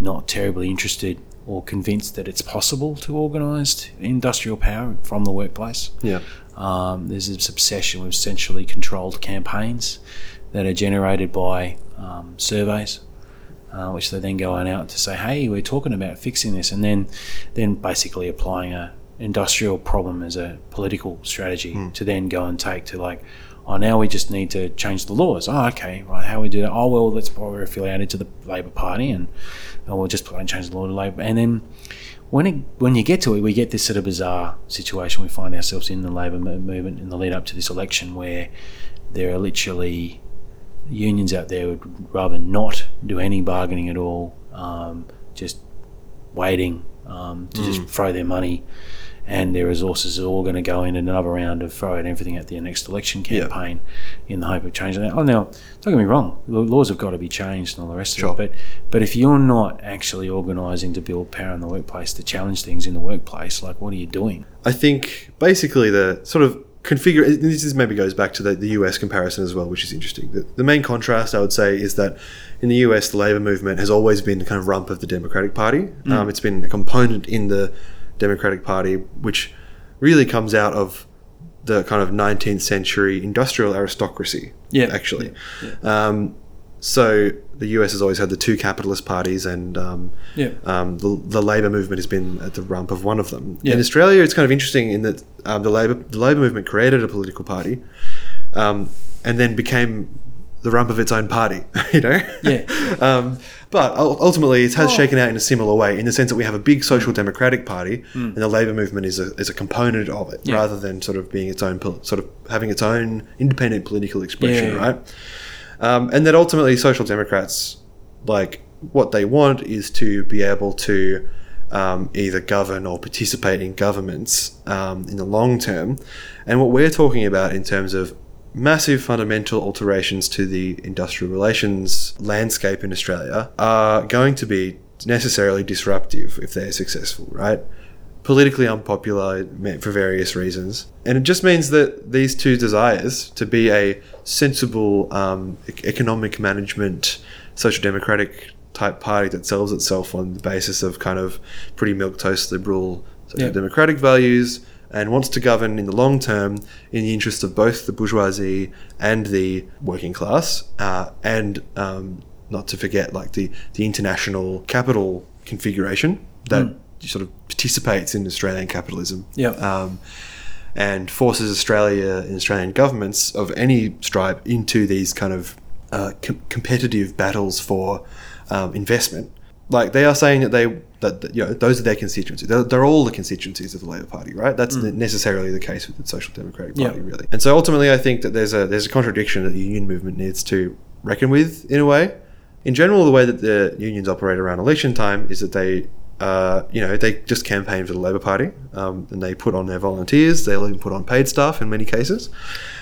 D: not terribly interested or convinced that it's possible to organise industrial power from the workplace.
E: Yeah.
D: Um, there's this obsession with centrally controlled campaigns that are generated by um, surveys, uh, which they then go on out to say, "Hey, we're talking about fixing this," and then then basically applying a industrial problem as a political strategy to then go and take to like, "Oh, now we just need to change the laws." Oh, okay, right. How we do that? Oh, well, let's probably affiliated to the Labor Party, and oh, we'll just change the law to Labor, and then when it, when you get to it, we get this sort of bizarre situation. We find ourselves in the labour movement in the lead up to this election, where there are literally unions out there would rather not do any bargaining at all, um, just waiting um, to just throw their money and their resources are all going to go in another round of throwing everything at the next election
E: Yeah.
D: campaign in the hope of changing that. Oh, now don't get me wrong, the laws have got to be changed and all the rest
E: Sure.
D: of it. But but if you're not actually organising to build power in the workplace to challenge things in the workplace, like what are you doing?
E: I think basically the sort of configure this is maybe goes back to the, the US comparison as well, which is interesting. The, the main contrast I would say is that in the US, the labor movement has always been the kind of rump of the Democratic Party. Um, it's been a component in the Democratic Party, which really comes out of the kind of 19th century industrial aristocracy.
D: Yeah.
E: actually. Um, so the US has always had the two capitalist parties, and um,
D: Yeah.
E: um, the, the labor movement has been at the rump of one of them.
D: Yeah.
E: In Australia, it's kind of interesting in that um, the labor the labor movement created a political party, um, and then became the rump of its own party. You know.
D: Yeah.
E: um, but ultimately, it has shaken out in a similar way, in the sense that we have a big social democratic party, and the labor movement is a, is a component of it,
D: Yeah.
E: rather than sort of being its own, sort of having its own independent political expression, right? Um, and that ultimately, social democrats, like what they want is to be able to um, either govern or participate in governments um, in the long term. And what we're talking about in terms of massive fundamental alterations to the industrial relations landscape in Australia are going to be necessarily disruptive if they're successful, right? Politically unpopular for various reasons. And it just means that these two desires to be a sensible um, economic management, social democratic type party that sells itself on the basis of kind of pretty milquetoast liberal social
D: Yeah.
E: democratic values and wants to govern in the long term in the interest of both the bourgeoisie and the working class, uh, and um, not to forget like the the international capital configuration that sort of participates in Australian capitalism.
D: Yeah.
E: Um, and forces Australia and Australian governments of any stripe into these kind of uh, com- competitive battles for um, investment. Like they are saying that they that, that, you know those are their constituencies. They're, they're all the constituencies of the Labor Party, right? That's necessarily the case with the Social Democratic. Party, really. And so ultimately, I think that there's a there's a contradiction that the union movement needs to reckon with in a way. In general, the way that the unions operate around election time is that they uh, you know, they just campaign for the Labor Party, um, and they put on their volunteers. They'll even put on paid staff in many cases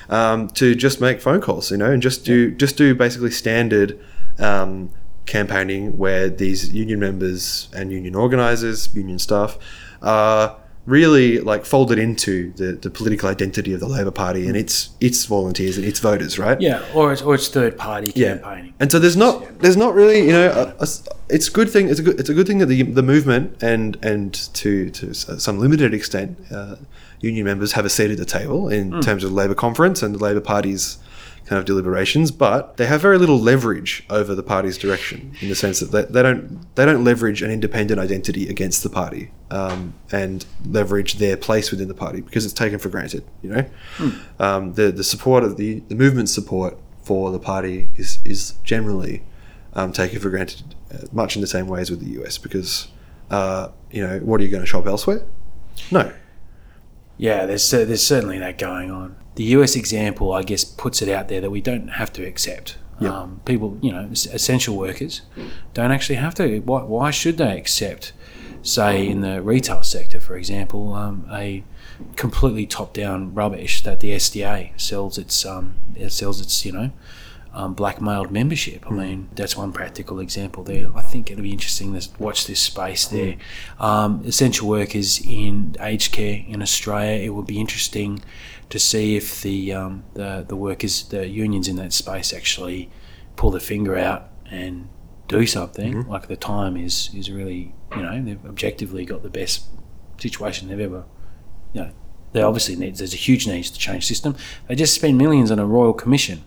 E: um, to just make phone calls, you know, and just do just do basically standard um, campaigning where these union members and union organisers, union staff, are really like folded into the, the political identity of the Labor Party and its its volunteers and its voters, right?
D: Yeah, or it's, or it's third party campaigning. Yeah.
E: And so there's not there's not really you know a, a- it's a good thing it's a good it's a good thing that the the movement and and to to some limited extent uh, union members have a seat at the table in terms of the Labor conference and the Labor Party's kind of deliberations, but they have very little leverage over the party's direction in the sense that they, they don't they don't leverage an independent identity against the party um, and leverage their place within the party because it's taken for granted. You know, um, the the support of the the movement's support for the party is is generally um, taken for granted, uh, much in the same way as with the US because. Uh, you know, what are you going to shop elsewhere? No,
D: Yeah, there's there's certainly that going on. The US example, I guess, puts it out there that we don't have to accept.
E: Yep.
D: Um, people, you know, essential workers don't actually have to. Why, why should they accept, say, in the retail sector, for example, um, a completely top-down rubbish that the SDA sells its um, it sells its you know um, blackmailed membership. I mean, that's one practical example there. I think it'll be interesting to watch this space there. Um, essential workers in aged care in Australia. It would be interesting to see if the um, the the workers, the unions in that space, actually pull their finger out and do something. Like the time is is really you know they've objectively got the best situation they've ever you know, they obviously need. There's a huge need to change system. They just spend millions on a royal commission,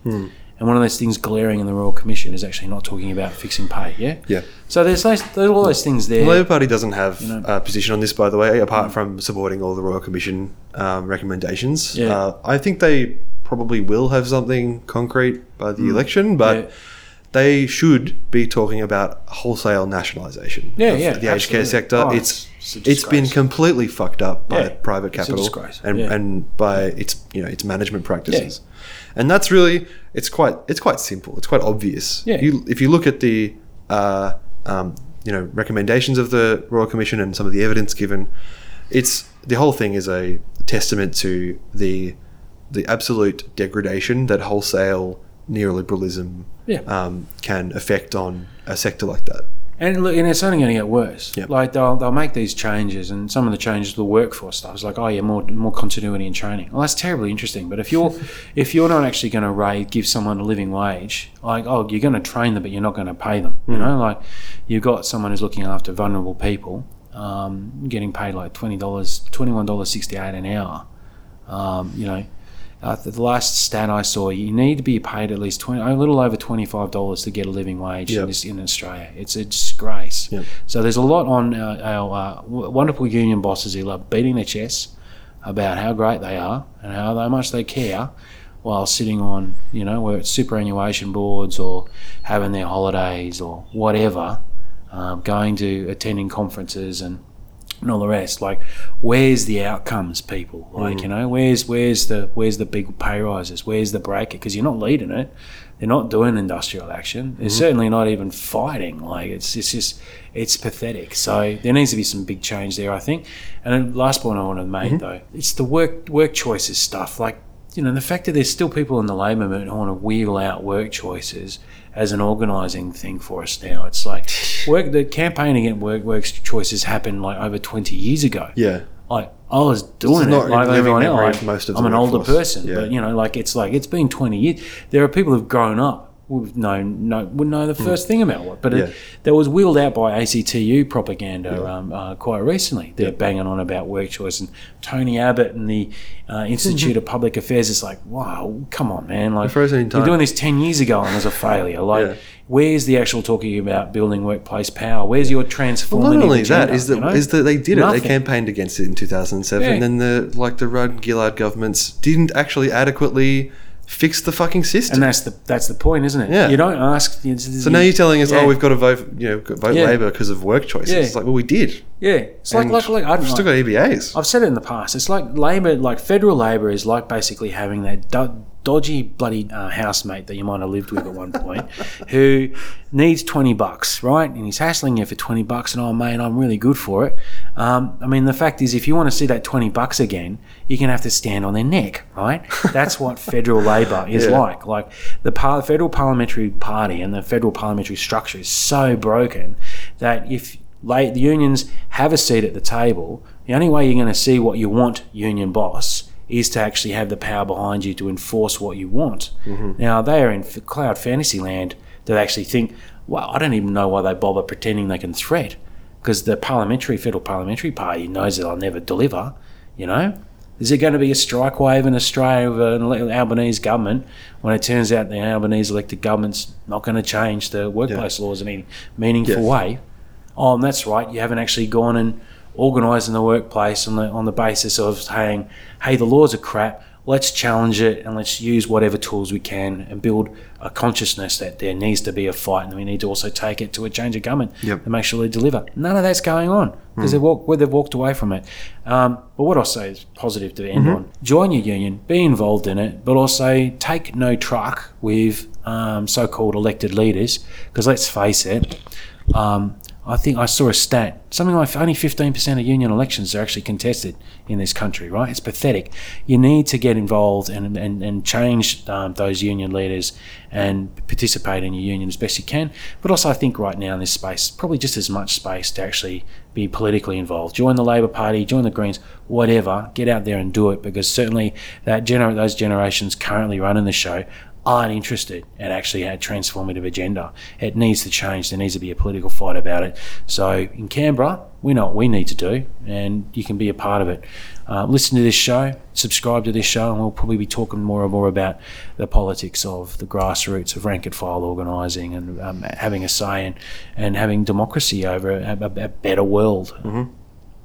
D: and one of those things glaring in the royal commission is actually not talking about fixing pay. Yeah.
E: Yeah.
D: So there's those, there's all those things there.
E: The Labor Party doesn't have
D: know.
E: a position on this, by the way, apart
D: Mm.
E: from supporting all the Royal Commission um, recommendations.
D: Yeah.
E: Uh, I think they probably will have something concrete by the election, but
D: Mm. Yeah.
E: they should be talking about wholesale nationalisation
D: Yeah,
E: of
D: yeah,
E: the aged care sector.
D: Oh,
E: it's
D: it's
E: it's been completely fucked up by
D: Yeah,
E: private capital and,
D: yeah.
E: and by its you know its management practices. And that's really it's quite it's quite simple. It's quite obvious.
D: Yeah.
E: You, if you look at the uh, um, you know recommendations of the Royal Commission and some of the evidence given, it's the whole thing is a testament to the the absolute degradation that wholesale neoliberalism
D: Yeah.
E: um, can affect on a sector like that.
D: And look, and it's only going to get worse.
E: Yep.
D: Like they'll, they'll make these changes, and some of the changes to the workforce stuff is like, oh yeah, more more continuity in training. Well, that's terribly interesting. But if you're if you're not actually going to rate give someone a living wage, like oh, you're going to train them, but you're not going to pay them. You know, like you've got someone who's looking after vulnerable people, um, getting paid like twenty dollars, twenty one dollars sixty eight an hour. Um, you know, uh, the last stat I saw, you need to be paid at least 20, a little over twenty-five dollars to get a living wage
E: Yep.
D: in, this, in Australia. It's a disgrace.
E: Yep.
D: So there's a lot on our, our uh, wonderful union bosses who love beating their chests about how great they are and how much they care, while sitting on you know where it's superannuation boards or having their holidays or whatever, um, going to attending conferences and and all the rest. Like, where's the outcomes, people? Like, mm. you know, where's where's the where's the big pay rises? Where's the break? Because you're not leading it. They're not doing industrial action. They're mm-hmm. certainly not even fighting. Like, it's it's just it's pathetic. So there needs to be some big change there, I think. And then last point I want to make mm-hmm. though, it's the work work choices stuff. Like. You know, the fact that there's still people in the labour movement who want to wheel out work choices as an organising thing for us now. It's like work the campaign against work work choices happened like over 20 years ago.
E: Yeah.
D: Like I was doing it
E: not
D: like everyone else.
E: for most of
D: I'm an older person,
E: Yeah.
D: but you know, like it's like it's been 20 years. There are people who've grown up would know, know would know the first thing about what. But.
E: Yeah.
D: it, that was wheeled out by ACTU propaganda um, uh, quite recently. They're banging on about work choice and Tony Abbott and the uh, Institute of Public Affairs. It's like, wow, come on, man! Like you're doing this ten years ago and it was a failure. Like,
E: Yeah.
D: where's the actual talking about building workplace power? Where's your transformative
E: Well, not only
D: agenda,
E: that is that
D: you know?
E: is that they did it. They campaigned against it in 2007,
D: Yeah.
E: and then the like the Rudd Gillard governments didn't actually adequately fix the fucking system.
D: And that's the that's the point, isn't it?
E: Yeah.
D: You don't ask.
E: so now you're telling us, oh,
D: Yeah.
E: oh, we've got to vote, you know, vote
D: Yeah.
E: Labor because of work choices.
D: Yeah.
E: It's like, well, we did.
D: Yeah, it's like
E: And
D: like like I don't
E: We've still got EBAs.
D: I've said it in the past. It's like Labor, like federal Labor, is like basically having that do- dodgy bloody uh, housemate that you might have lived with at one point, who needs twenty bucks, right? And he's hassling you for twenty bucks, and oh man, I'm really good for it. Um, I mean, the fact is, if you want to see that twenty bucks again, you're gonna have to stand on their neck, right? That's what federal Labor is
E: Yeah.
D: like. Like the par- federal parliamentary party and the federal parliamentary structure is so broken that if la- the unions have a seat at the table, the only way you're going to see what you want, union boss, is to actually have the power behind you to enforce what you want. Mm-hmm. Now they are in f- cloud fantasy land that actually think, well, I don't even know why they bother pretending they can threat, because the parliamentary federal parliamentary party knows that I'll never deliver. You know, is there going to be a strike wave in Australia of an Albanese government when it turns out the Albanese elected government's not going to change the workplace laws in any meaningful
E: Yes.
D: way? Oh, and that's right. You haven't actually gone and organised in the workplace on the on the basis of saying, "Hey, the laws are crap. Let's challenge it and let's use whatever tools we can and build a consciousness that there needs to be a fight and we need to also take it to a change of government
E: Yep.
D: and make sure they deliver." None of that's going on because they've walked, well, they've walked away from it. Um, but what I'll say is positive to end on: join your union, be involved in it, but also take no truck with um, so-called elected leaders because let's face it. Um, I think I saw a stat. Something like only 15% of union elections are actually contested in this country, right? It's pathetic. You need to get involved and, and, and change um, those union leaders and participate in your union as best you can. But also, I think right now in this space, probably just as much space to actually be politically involved. Join the Labor Party, join the Greens, whatever. Get out there and do it because certainly that gener- those generations currently running the show aren't interested in actually a transformative agenda. It needs to change. There needs to be a political fight about it. So in Canberra, we know what we need to do, and you can be a part of it. Uh, listen to this show, subscribe to this show, and we'll probably be talking more and more about the politics of the grassroots of rank and file organising and um, having a say and, and having democracy over a, a, a better world.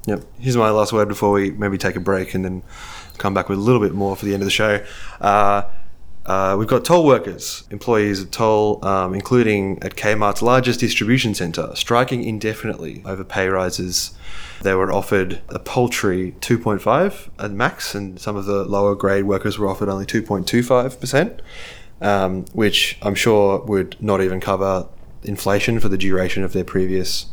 E: Yep. Here's my last word before we maybe take a break and then come back with a little bit more for the end of the show. Uh, uh, we've got toll workers, employees of toll, um, including at Kmart's largest distribution centre, striking indefinitely over pay rises. They were offered a paltry 2.5 at max, and some of the lower grade workers were offered only 2.25%, um, which I'm sure would not even cover inflation for the duration of their previous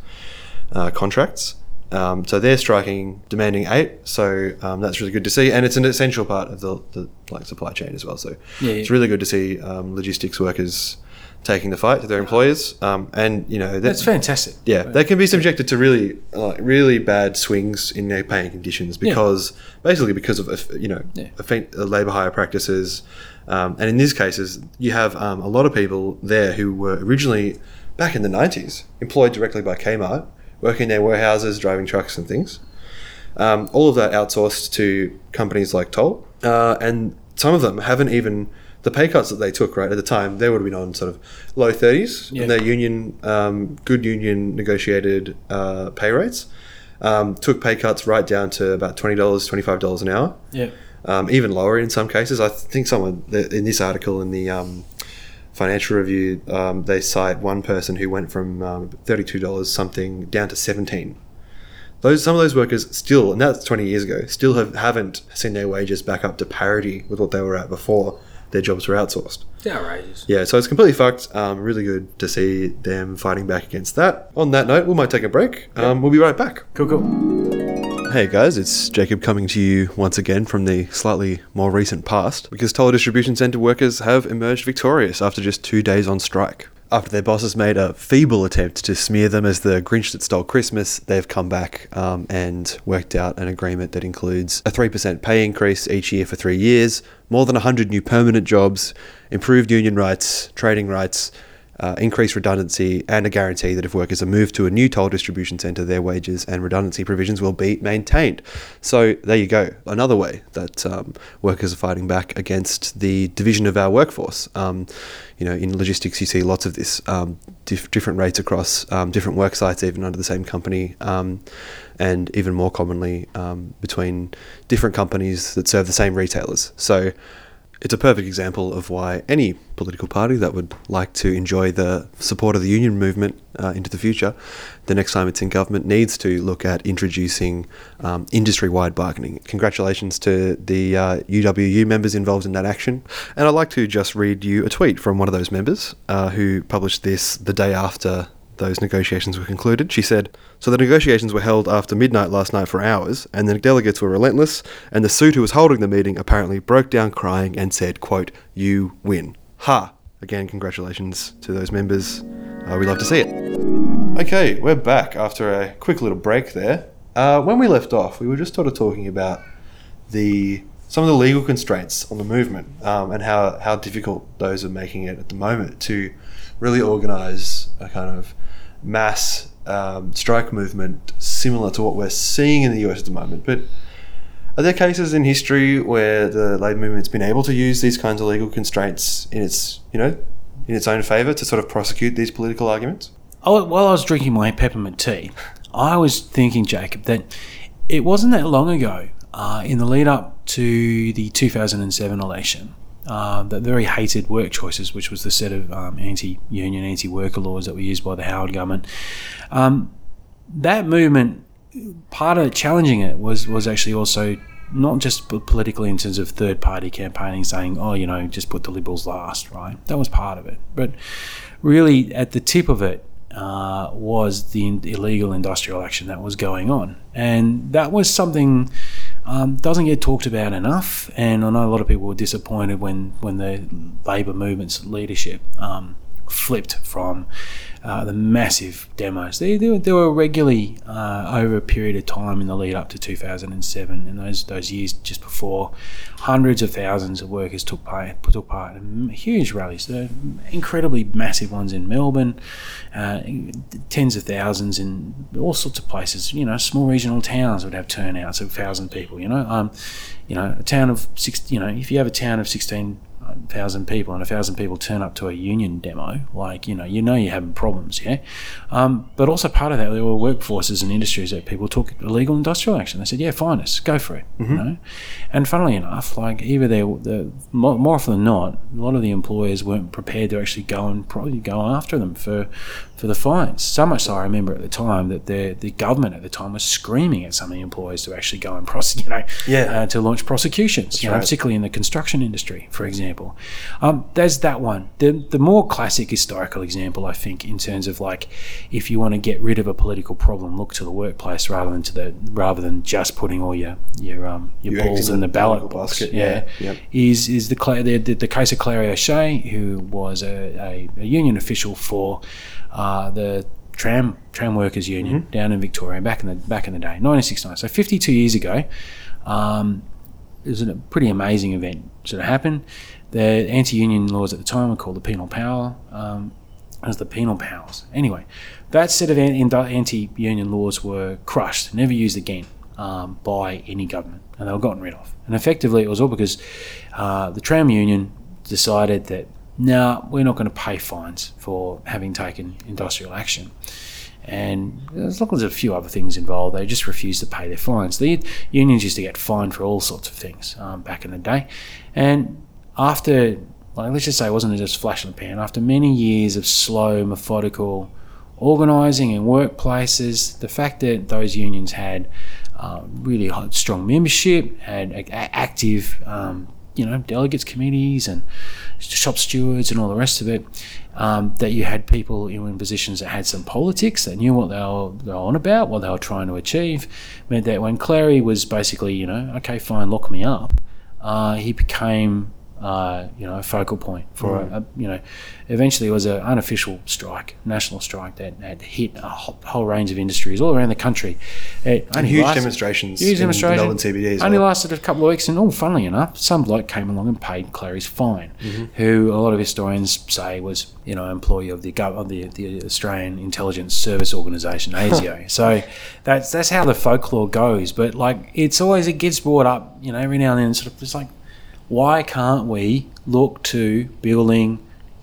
E: uh, contracts. Um, so they're striking, demanding eight. So um, that's really good to see, and it's an essential part of the, the like supply chain as well. So
D: Yeah,
E: it's really good to see um, logistics workers taking the fight to their employers, um, and you know
D: That's fantastic.
E: yeah, they can be subjected to really like really bad swings in their paying conditions because basically because of you know
D: Yeah.
E: labor hire practices, um, and in these cases you have um, a lot of people there who were originally back in the nineties employed directly by Kmart, working in their warehouses, driving trucks and things. Um, all of that outsourced to companies like Toll, uh, and some of them haven't even the pay cuts that they took right at the time. They would have been on sort of low thirties
D: Yeah.
E: in their union, um, good union negotiated uh, pay rates. Um, took pay cuts right down to about twenty dollars, twenty five dollars an hour,
D: Yeah.
E: um, even lower in some cases. I think someone in this article in the um, Financial Review um, they cite one person who went from um, thirty two dollars something down to seventeen those some of those workers still, and that's twenty years ago, still have haven't seen their wages back up to parity with what they were at before their jobs were outsourced.
D: Outrageous.
E: Yeah, so it's completely fucked. Um, really good to see them fighting back against that. On that note, we might take a break. Um, we'll be right back.
D: Cool, cool.
E: Hey guys, it's Jacob coming to you once again from the slightly more recent past because Toll Distribution Centre workers have emerged victorious after just two days on strike. After their bosses made a feeble attempt to smear them as the Grinch that stole Christmas, they've come back um, and worked out an agreement that includes a 3% pay increase each year for three years, more than 100 new permanent jobs, improved union rights, trading rights, uh, increased redundancy, and a guarantee that if workers are moved to a new toll distribution centre, their wages and redundancy provisions will be maintained. So there you go, another way that um, workers are fighting back against the division of our workforce. Um, you know, in logistics, you see lots of this, um, dif- different rates across um, different work sites, even under the same company, um, and even more commonly between different companies that serve the same retailers. So it's a perfect example of why any political party that would like to enjoy the support of the union movement uh, into the future, the next time it's in government, needs to look at introducing um, industry wide bargaining. Congratulations to the uh, UWU members involved in that action. And I'd like to just read you a tweet from one of those members uh, who published this the day after those negotiations were concluded. She said, So the negotiations were held after midnight last night for hours, and the delegates were relentless, and the suit who was holding the meeting apparently broke down crying and said, quote, You win. Ha! Again, congratulations to those members. Uh, we love to see it. Okay, we're back after a quick little break there. Uh, when we left off, we were just sort of talking about the some of the legal constraints on the movement um, and how, how difficult those are making it at the moment to really organise a kind of mass um, strike movement similar to what we're seeing in the US at the moment. But are there cases in history where the labour movement's been able to use these kinds of legal constraints in its, you know, in its own favour to sort of prosecute these political arguments?
D: Oh, while I was drinking my peppermint tea, I was thinking, Jacob, that it wasn't that long ago, uh, in the lead up to the 2007 election, uh, that very hated work choices, which was the set of um, anti-union, anti-worker laws that were used by the Howard government. Um, that movement, part of challenging it was was actually also not just politically in terms of third-party campaigning, saying, "Oh, you know, just put the Liberals last," right? That was part of it, but really at the tip of it uh, was the illegal industrial action that was going on, and that was something um, doesn't get talked about enough. And I know a lot of people were disappointed when when the Labor movement's leadership um, flipped from uh, the massive demos. They, they, were- they were regularly uh, over a period of time in the lead up to 2007, and those those years just before, hundreds of thousands of workers took part took part in huge rallies. Incredibly massive ones in Melbourne, uh, tens of thousands in all sorts of places. You know, small regional towns would have turnouts of thousand people. You know, um, you know, a town of six. You know, if you have a town of sixteen thousand people and a thousand people turn up to a union demo, like you know, you know you're having problems, yeah. Um, but also part of that, there were workforces and industries that people took illegal industrial action. They said, "Yeah, fine us, go for it," you know. And funnily enough, like either they, the more, more often than not, a lot of the employers weren't prepared to actually go and probably go after them for for the fines. So much so, I remember at the time that the the government at the time was screaming at some of the employers to actually go and prosecute, you know,
E: Yeah.
D: uh, to launch prosecutions, know, particularly in the construction industry, for example. Um, there's that one. The the more classic historical example, I think, in terms of like, if you want to get rid of a political problem, look to the workplace rather than to the rather than just putting all your your um your
E: eggs
D: balls
E: in the
D: the ballot box.
E: basket,
D: Yeah,
E: yeah, yep.
D: is is the, the the the case of Clarrie O'Shea, who was a, a, a union official for uh, the tram tram workers union down in Victoria back in the back in the day, 1969. So 52 years ago, um, it was a pretty amazing event of happened. The anti-union laws at the time were called the penal power. Um, as the penal powers. Anyway, that set of an- an- anti-union laws were crushed, never used again um, by any government, and they were gotten rid of. And effectively, it was all because uh, the tram union decided that no, we're not going to pay fines for having taken industrial action. And as long as there's a few other things involved, they just refused to pay their fines. The unions used to get fined for all sorts of things um, back in the day. And after, like, let's just say it wasn't just flash in the pan, after many years of slow, methodical organising in workplaces, the fact that those unions had uh, really strong membership, had a- active, um, you know, delegates committees and shop stewards and all the rest of it, um, that you had people you know, in positions that had some politics, that knew what they were, they were on about, what they were trying to achieve, meant that when Clarrie was basically, you know, okay, fine, lock me up, uh, he became uh, you know, a focal point for
E: Mm.
D: a, a, you know, eventually it was an unofficial strike, national strike that had hit a whole, whole range of industries all around the country. It
E: And huge
D: lasted-
E: demonstrations
D: Huge
E: in the. Melbourne CBD as
D: Only
E: well.
D: lasted a couple of weeks, and oh, funnily enough, some bloke came along and paid Clarrie's fine,
E: Mm-hmm.
D: who a lot of historians say was, you know, employee of the of the, the Australian Intelligence Service Organisation, ASIO. so that's that's how the folklore goes. But like, it's always it gets brought up, you know, every now and then. Sort of, it's like, why can't we look to building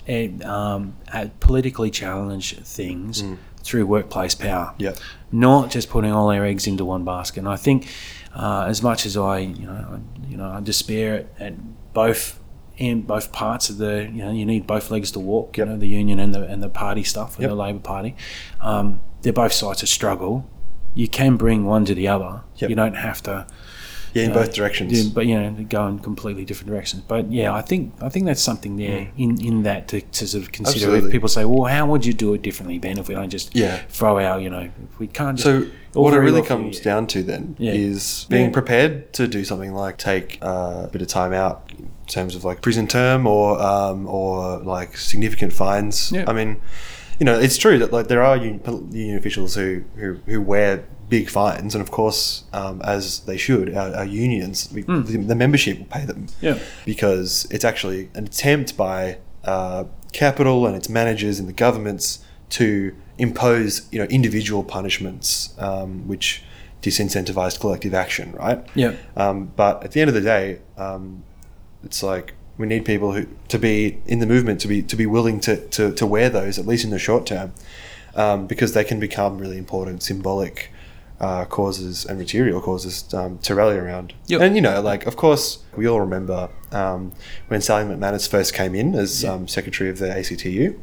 D: a, um, politically challenged things through workplace power?
E: Yeah.
D: not just putting all our eggs into one basket. And I think, uh, as much as I, you know, I, you know, I despair at, at both in both parts of the, you know, you need both legs to walk.
E: Yep.
D: You know, the union and the and the party stuff, and
E: Yep.
D: the Labor Party. Um, they're both sides of struggle. You can bring one to the other.
E: Yep.
D: You don't have to.
E: Yeah, in
D: know,
E: both directions.
D: do- but you know, go in completely different directions. But yeah, I think I think that's something there in, in that to, to sort of consider.
E: Mm. Absolutely.
D: If people say, "Well, how would you do it differently, Ben? If we don't just
E: Yeah.
D: throw out, you know, if we can't just
E: So what it really comes
D: you.
E: down to then
D: Yeah.
E: is being
D: Yeah.
E: prepared to do something like take uh, a bit of time out in terms of like prison term or um, or like significant fines. I mean, you know, it's true that like there are union, union officials who, who who wear big fines, and of course, um, as they should, our, our unions, we, the, the membership will pay them.
D: Yeah.
E: because it's actually an attempt by uh, capital and its managers and the governments to impose, you know, individual punishments, um, which disincentivize collective action, right?
D: Yeah.
E: Um, but at the end of the day, um, it's like we need people who to be in the movement to be to be willing to to, to wear those at least in the short term, um, because they can become really important symbolic uh, causes and material causes um, to rally around.
D: Yep.
E: And you know, like of course, we all remember um, when Sally McManus first came in as um, secretary of the ACTU.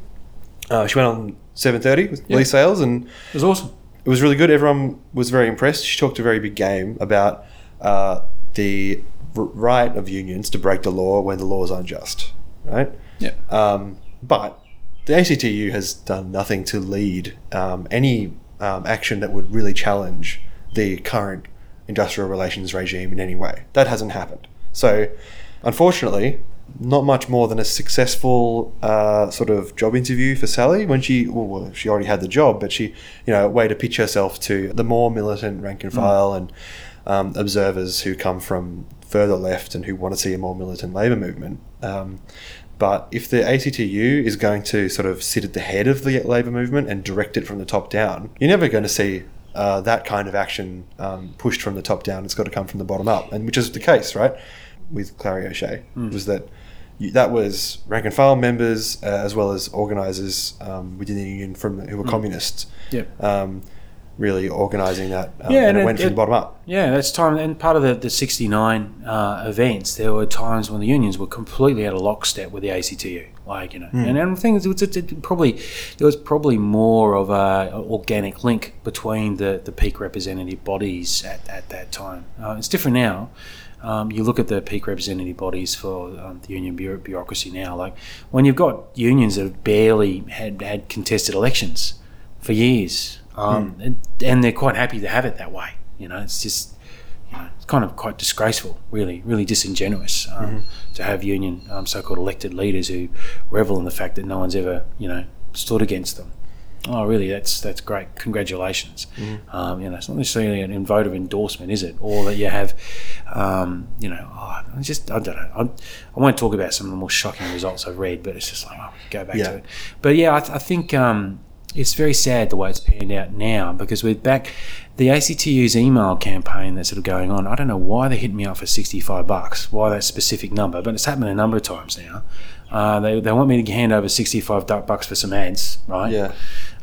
E: Uh, she went on seven thirty with
D: Yeah.
E: Leigh Sales and
D: It was awesome.
E: it was really good. Everyone was very impressed. She talked a very big game about uh, the r- right of unions to break the law when the law is unjust, right?
D: Yeah.
E: Um, but the ACTU has done nothing to lead um, any um, action that would really challenge the current industrial relations regime in any way. That hasn't happened. So, unfortunately, not much more than a successful uh, sort of job interview for Sally when she well, she already had the job, but she you know a way to pitch herself to the more militant rank and file and um, observers who come from further left and who want to see a more militant labour movement. Um, but if the ACTU is going to sort of sit at the head of the labour movement and direct it from the top down, you're never going to see uh, that kind of action um, pushed from the top down. It's got to come from the bottom up, and which is the case, right? With Clarrie O'Shea, was that you, that was rank and file members uh, as well as organisers um, within the union from who were communists,
D: Yeah.
E: um, really organising that, um,
D: Yeah,
E: and,
D: and
E: it
D: it-
E: went from
D: it-
E: the bottom up.
D: Yeah, that's time. And part of the, the 69 uh, events, there were times when the unions were completely out of lockstep with the ACTU. Like, you know, and, and the thing is, it was, it, it probably, there was probably more of a, a organic link between the, the peak representative bodies at, at that time. Uh, it's different now. Um, you look at the peak representative bodies for um, the union bureau- bureaucracy now. Like when you've got unions that have barely had, had contested elections for years, um, and, and they're quite happy to have it that way. You know, it's just you know, it's kind of quite disgraceful, really, really disingenuous um, to have union um, so-called elected leaders who revel in the fact that no one's ever, you know, stood against them. Oh, really? That's that's great. Congratulations. Um, you know, it's not necessarily an vote of endorsement, is it? Or that you have, um, you know, oh, I just I don't know. I, I won't talk about some of the more shocking results I've read, but it's just like, oh, go back
E: Yeah.
D: to it. But yeah, I, th- I think um, it's very sad the way it's panned out now because we're back. The ACTU's email campaign that's sort of going on. I don't know why they hit me up for sixty-five bucks. Why that specific number? But it's happened a number of times now. Uh, they, they want me to hand over sixty-five bucks for some ads, right?
E: Yeah.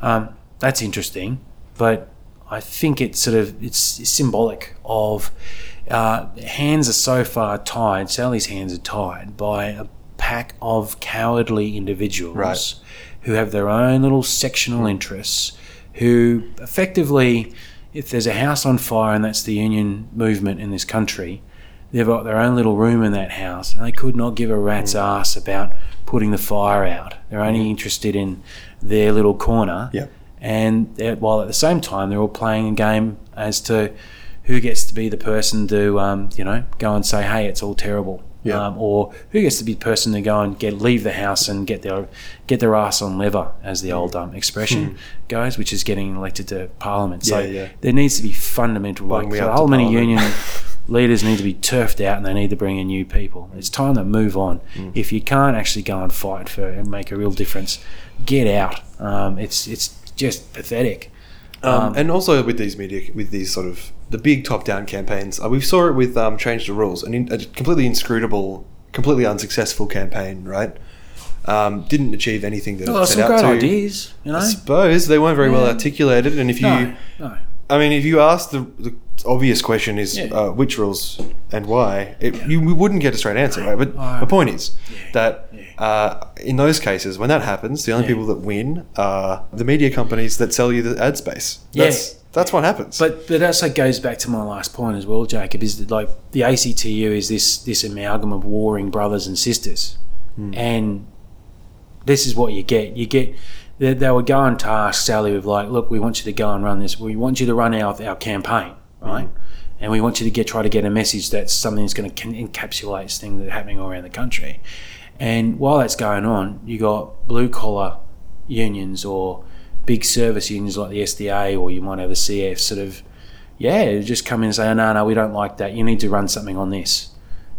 D: Um, that's interesting, but I think it's sort of it's symbolic of uh, hands are so far tied. Sally's hands are tied by a pack of cowardly individuals
E: Right.
D: Who have their own little sectional interests. Who effectively, if there's a house on fire and that's the union movement in this country, they've got their own little room in that house and they could not give a rat's ass about putting the fire out. They're only interested in their little corner.
E: Yeah.
D: And while at the same time, they're all playing a game as to who gets to be the person to, um, you know, go and say, hey, it's all terrible.
E: Yeah.
D: Um, or who gets to be the person to go and get leave the house and get their get their ass on lever, as the old um, expression goes, which is getting elected to parliament. So
E: Hmm. Yeah, yeah.
D: there needs to be fundamental. Like, the whole many union leaders need to be turfed out, and they need to bring in new people. It's time to move on.
E: Hmm.
D: If you can't actually go and fight for and make a real difference, get out. Um, it's it's just pathetic.
E: Um, and also with these media, with these sort of the big top-down campaigns, uh, we saw it with um, Change the Rules, an in, a completely inscrutable, completely unsuccessful campaign, right? Um, didn't achieve anything that
D: Well,
E: it set
D: some
E: out
D: great
E: to.
D: ideas, you know.
E: I suppose they weren't very well articulated, and if you,
D: No, no.
E: I mean, if you ask the, the obvious question is
D: Yeah.
E: uh, which rules and why, it, you we wouldn't get a straight answer, right? But
D: Oh.
E: the point is that
D: yeah.
E: uh, in those cases, when that happens, the only
D: Yeah.
E: people that win are the media companies that sell you the ad space.
D: Yeah.
E: That's, that's what happens.
D: But but that also goes back to my last point as well, Jacob. Is that like the ACTU is this this amalgam of warring brothers and sisters, and this is what you get. You get they, they would go and task Sally with like, look, we want you to go and run this. We want you to run our our campaign, right? And we want you to get try to get a message that's something that's going to encapsulate things that are happening all around the country. And while that's going on, you got blue collar unions or big service unions like the SDA or you might have the CF sort of, yeah, just come in and say, no, no, we don't like that. You need to run something on this.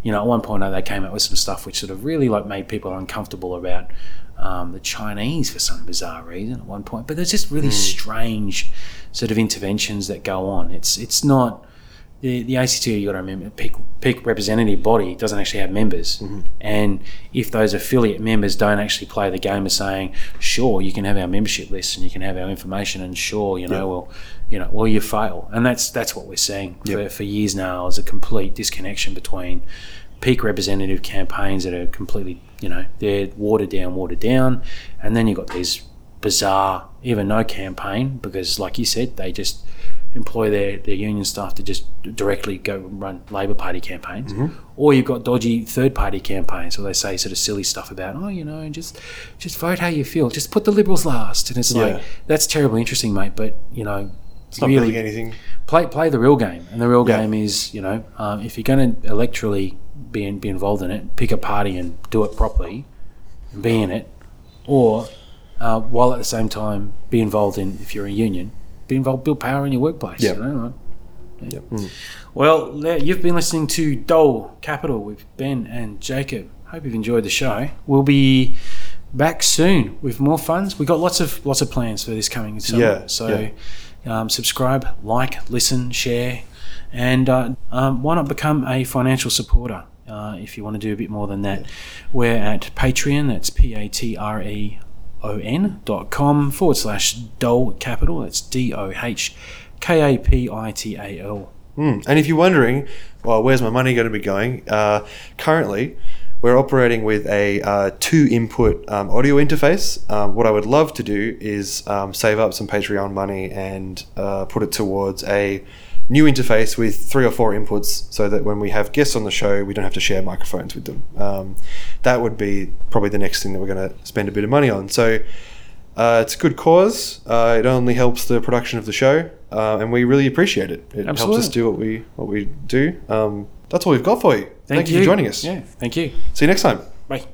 D: You know, at one point they came up with some stuff which sort of really like made people uncomfortable about um, the Chinese for some bizarre reason at one point. But there's just really strange sort of interventions that go on. It's it's not the, the ACTU, you got to remember, peak, peak representative body doesn't actually have members. And if those affiliate members don't actually play the game of saying, sure, you can have our membership list and you can have our information, and sure, you know,
E: Yeah.
D: well, you know, well, you fail. And that's that's what we're seeing for, for years now is a complete disconnection between peak representative campaigns that are completely, you know, they're watered down, watered down. And then you've got these bizarre, even no campaign, because like you said, they just employ their, their union staff to just directly go and run Labor Party campaigns. Or you've got dodgy third party campaigns where they say sort of silly stuff about, oh, you know, just just vote how you feel. Just put the Liberals last. And it's
E: Yeah.
D: like, that's terribly interesting, mate, but, you know,
E: it's not
D: really
E: anything.
D: play play the real game, and the real
E: Yeah.
D: game is you know um, if you're going to electorally be in, be involved in it, pick a party and do it properly, and be in it, or uh, while at the same time be involved in if you're a union, be involved, build power in your workplace.
E: Yeah.
D: You know, right?
E: Yep.
D: Well, you've been listening to Doh Kapital with Ben and Jacob. Hope you've enjoyed the show. We'll be back soon with more funds. We've got lots of lots of plans for this coming summer.
E: Yeah,
D: So Um, subscribe, like, listen, share, and uh, um, why not become a financial supporter uh, if you want to do a bit more than that. We're at Patreon. That's P A T R E O N dot com forward slash Doh Kapital. That's D O H K A P I T A L.
E: Mm. And if you're wondering, well, where's my money going to be going? Uh, currently, we're operating with a uh, two input um, audio interface. Um, what I would love to do is um, save up some Patreon money and uh, put it towards a new interface with three or four inputs so that when we have guests on the show, we don't have to share microphones with them. Um, that would be probably the next thing that we're going to spend a bit of money on. So, uh, it's a good cause. Uh, it only helps the production of the show, uh, and we really appreciate it. It helps us do what we what we do. Um, that's all we've got for you. Thank, you for joining us.
D: Yeah, thank you.
E: See you next time.
D: Bye.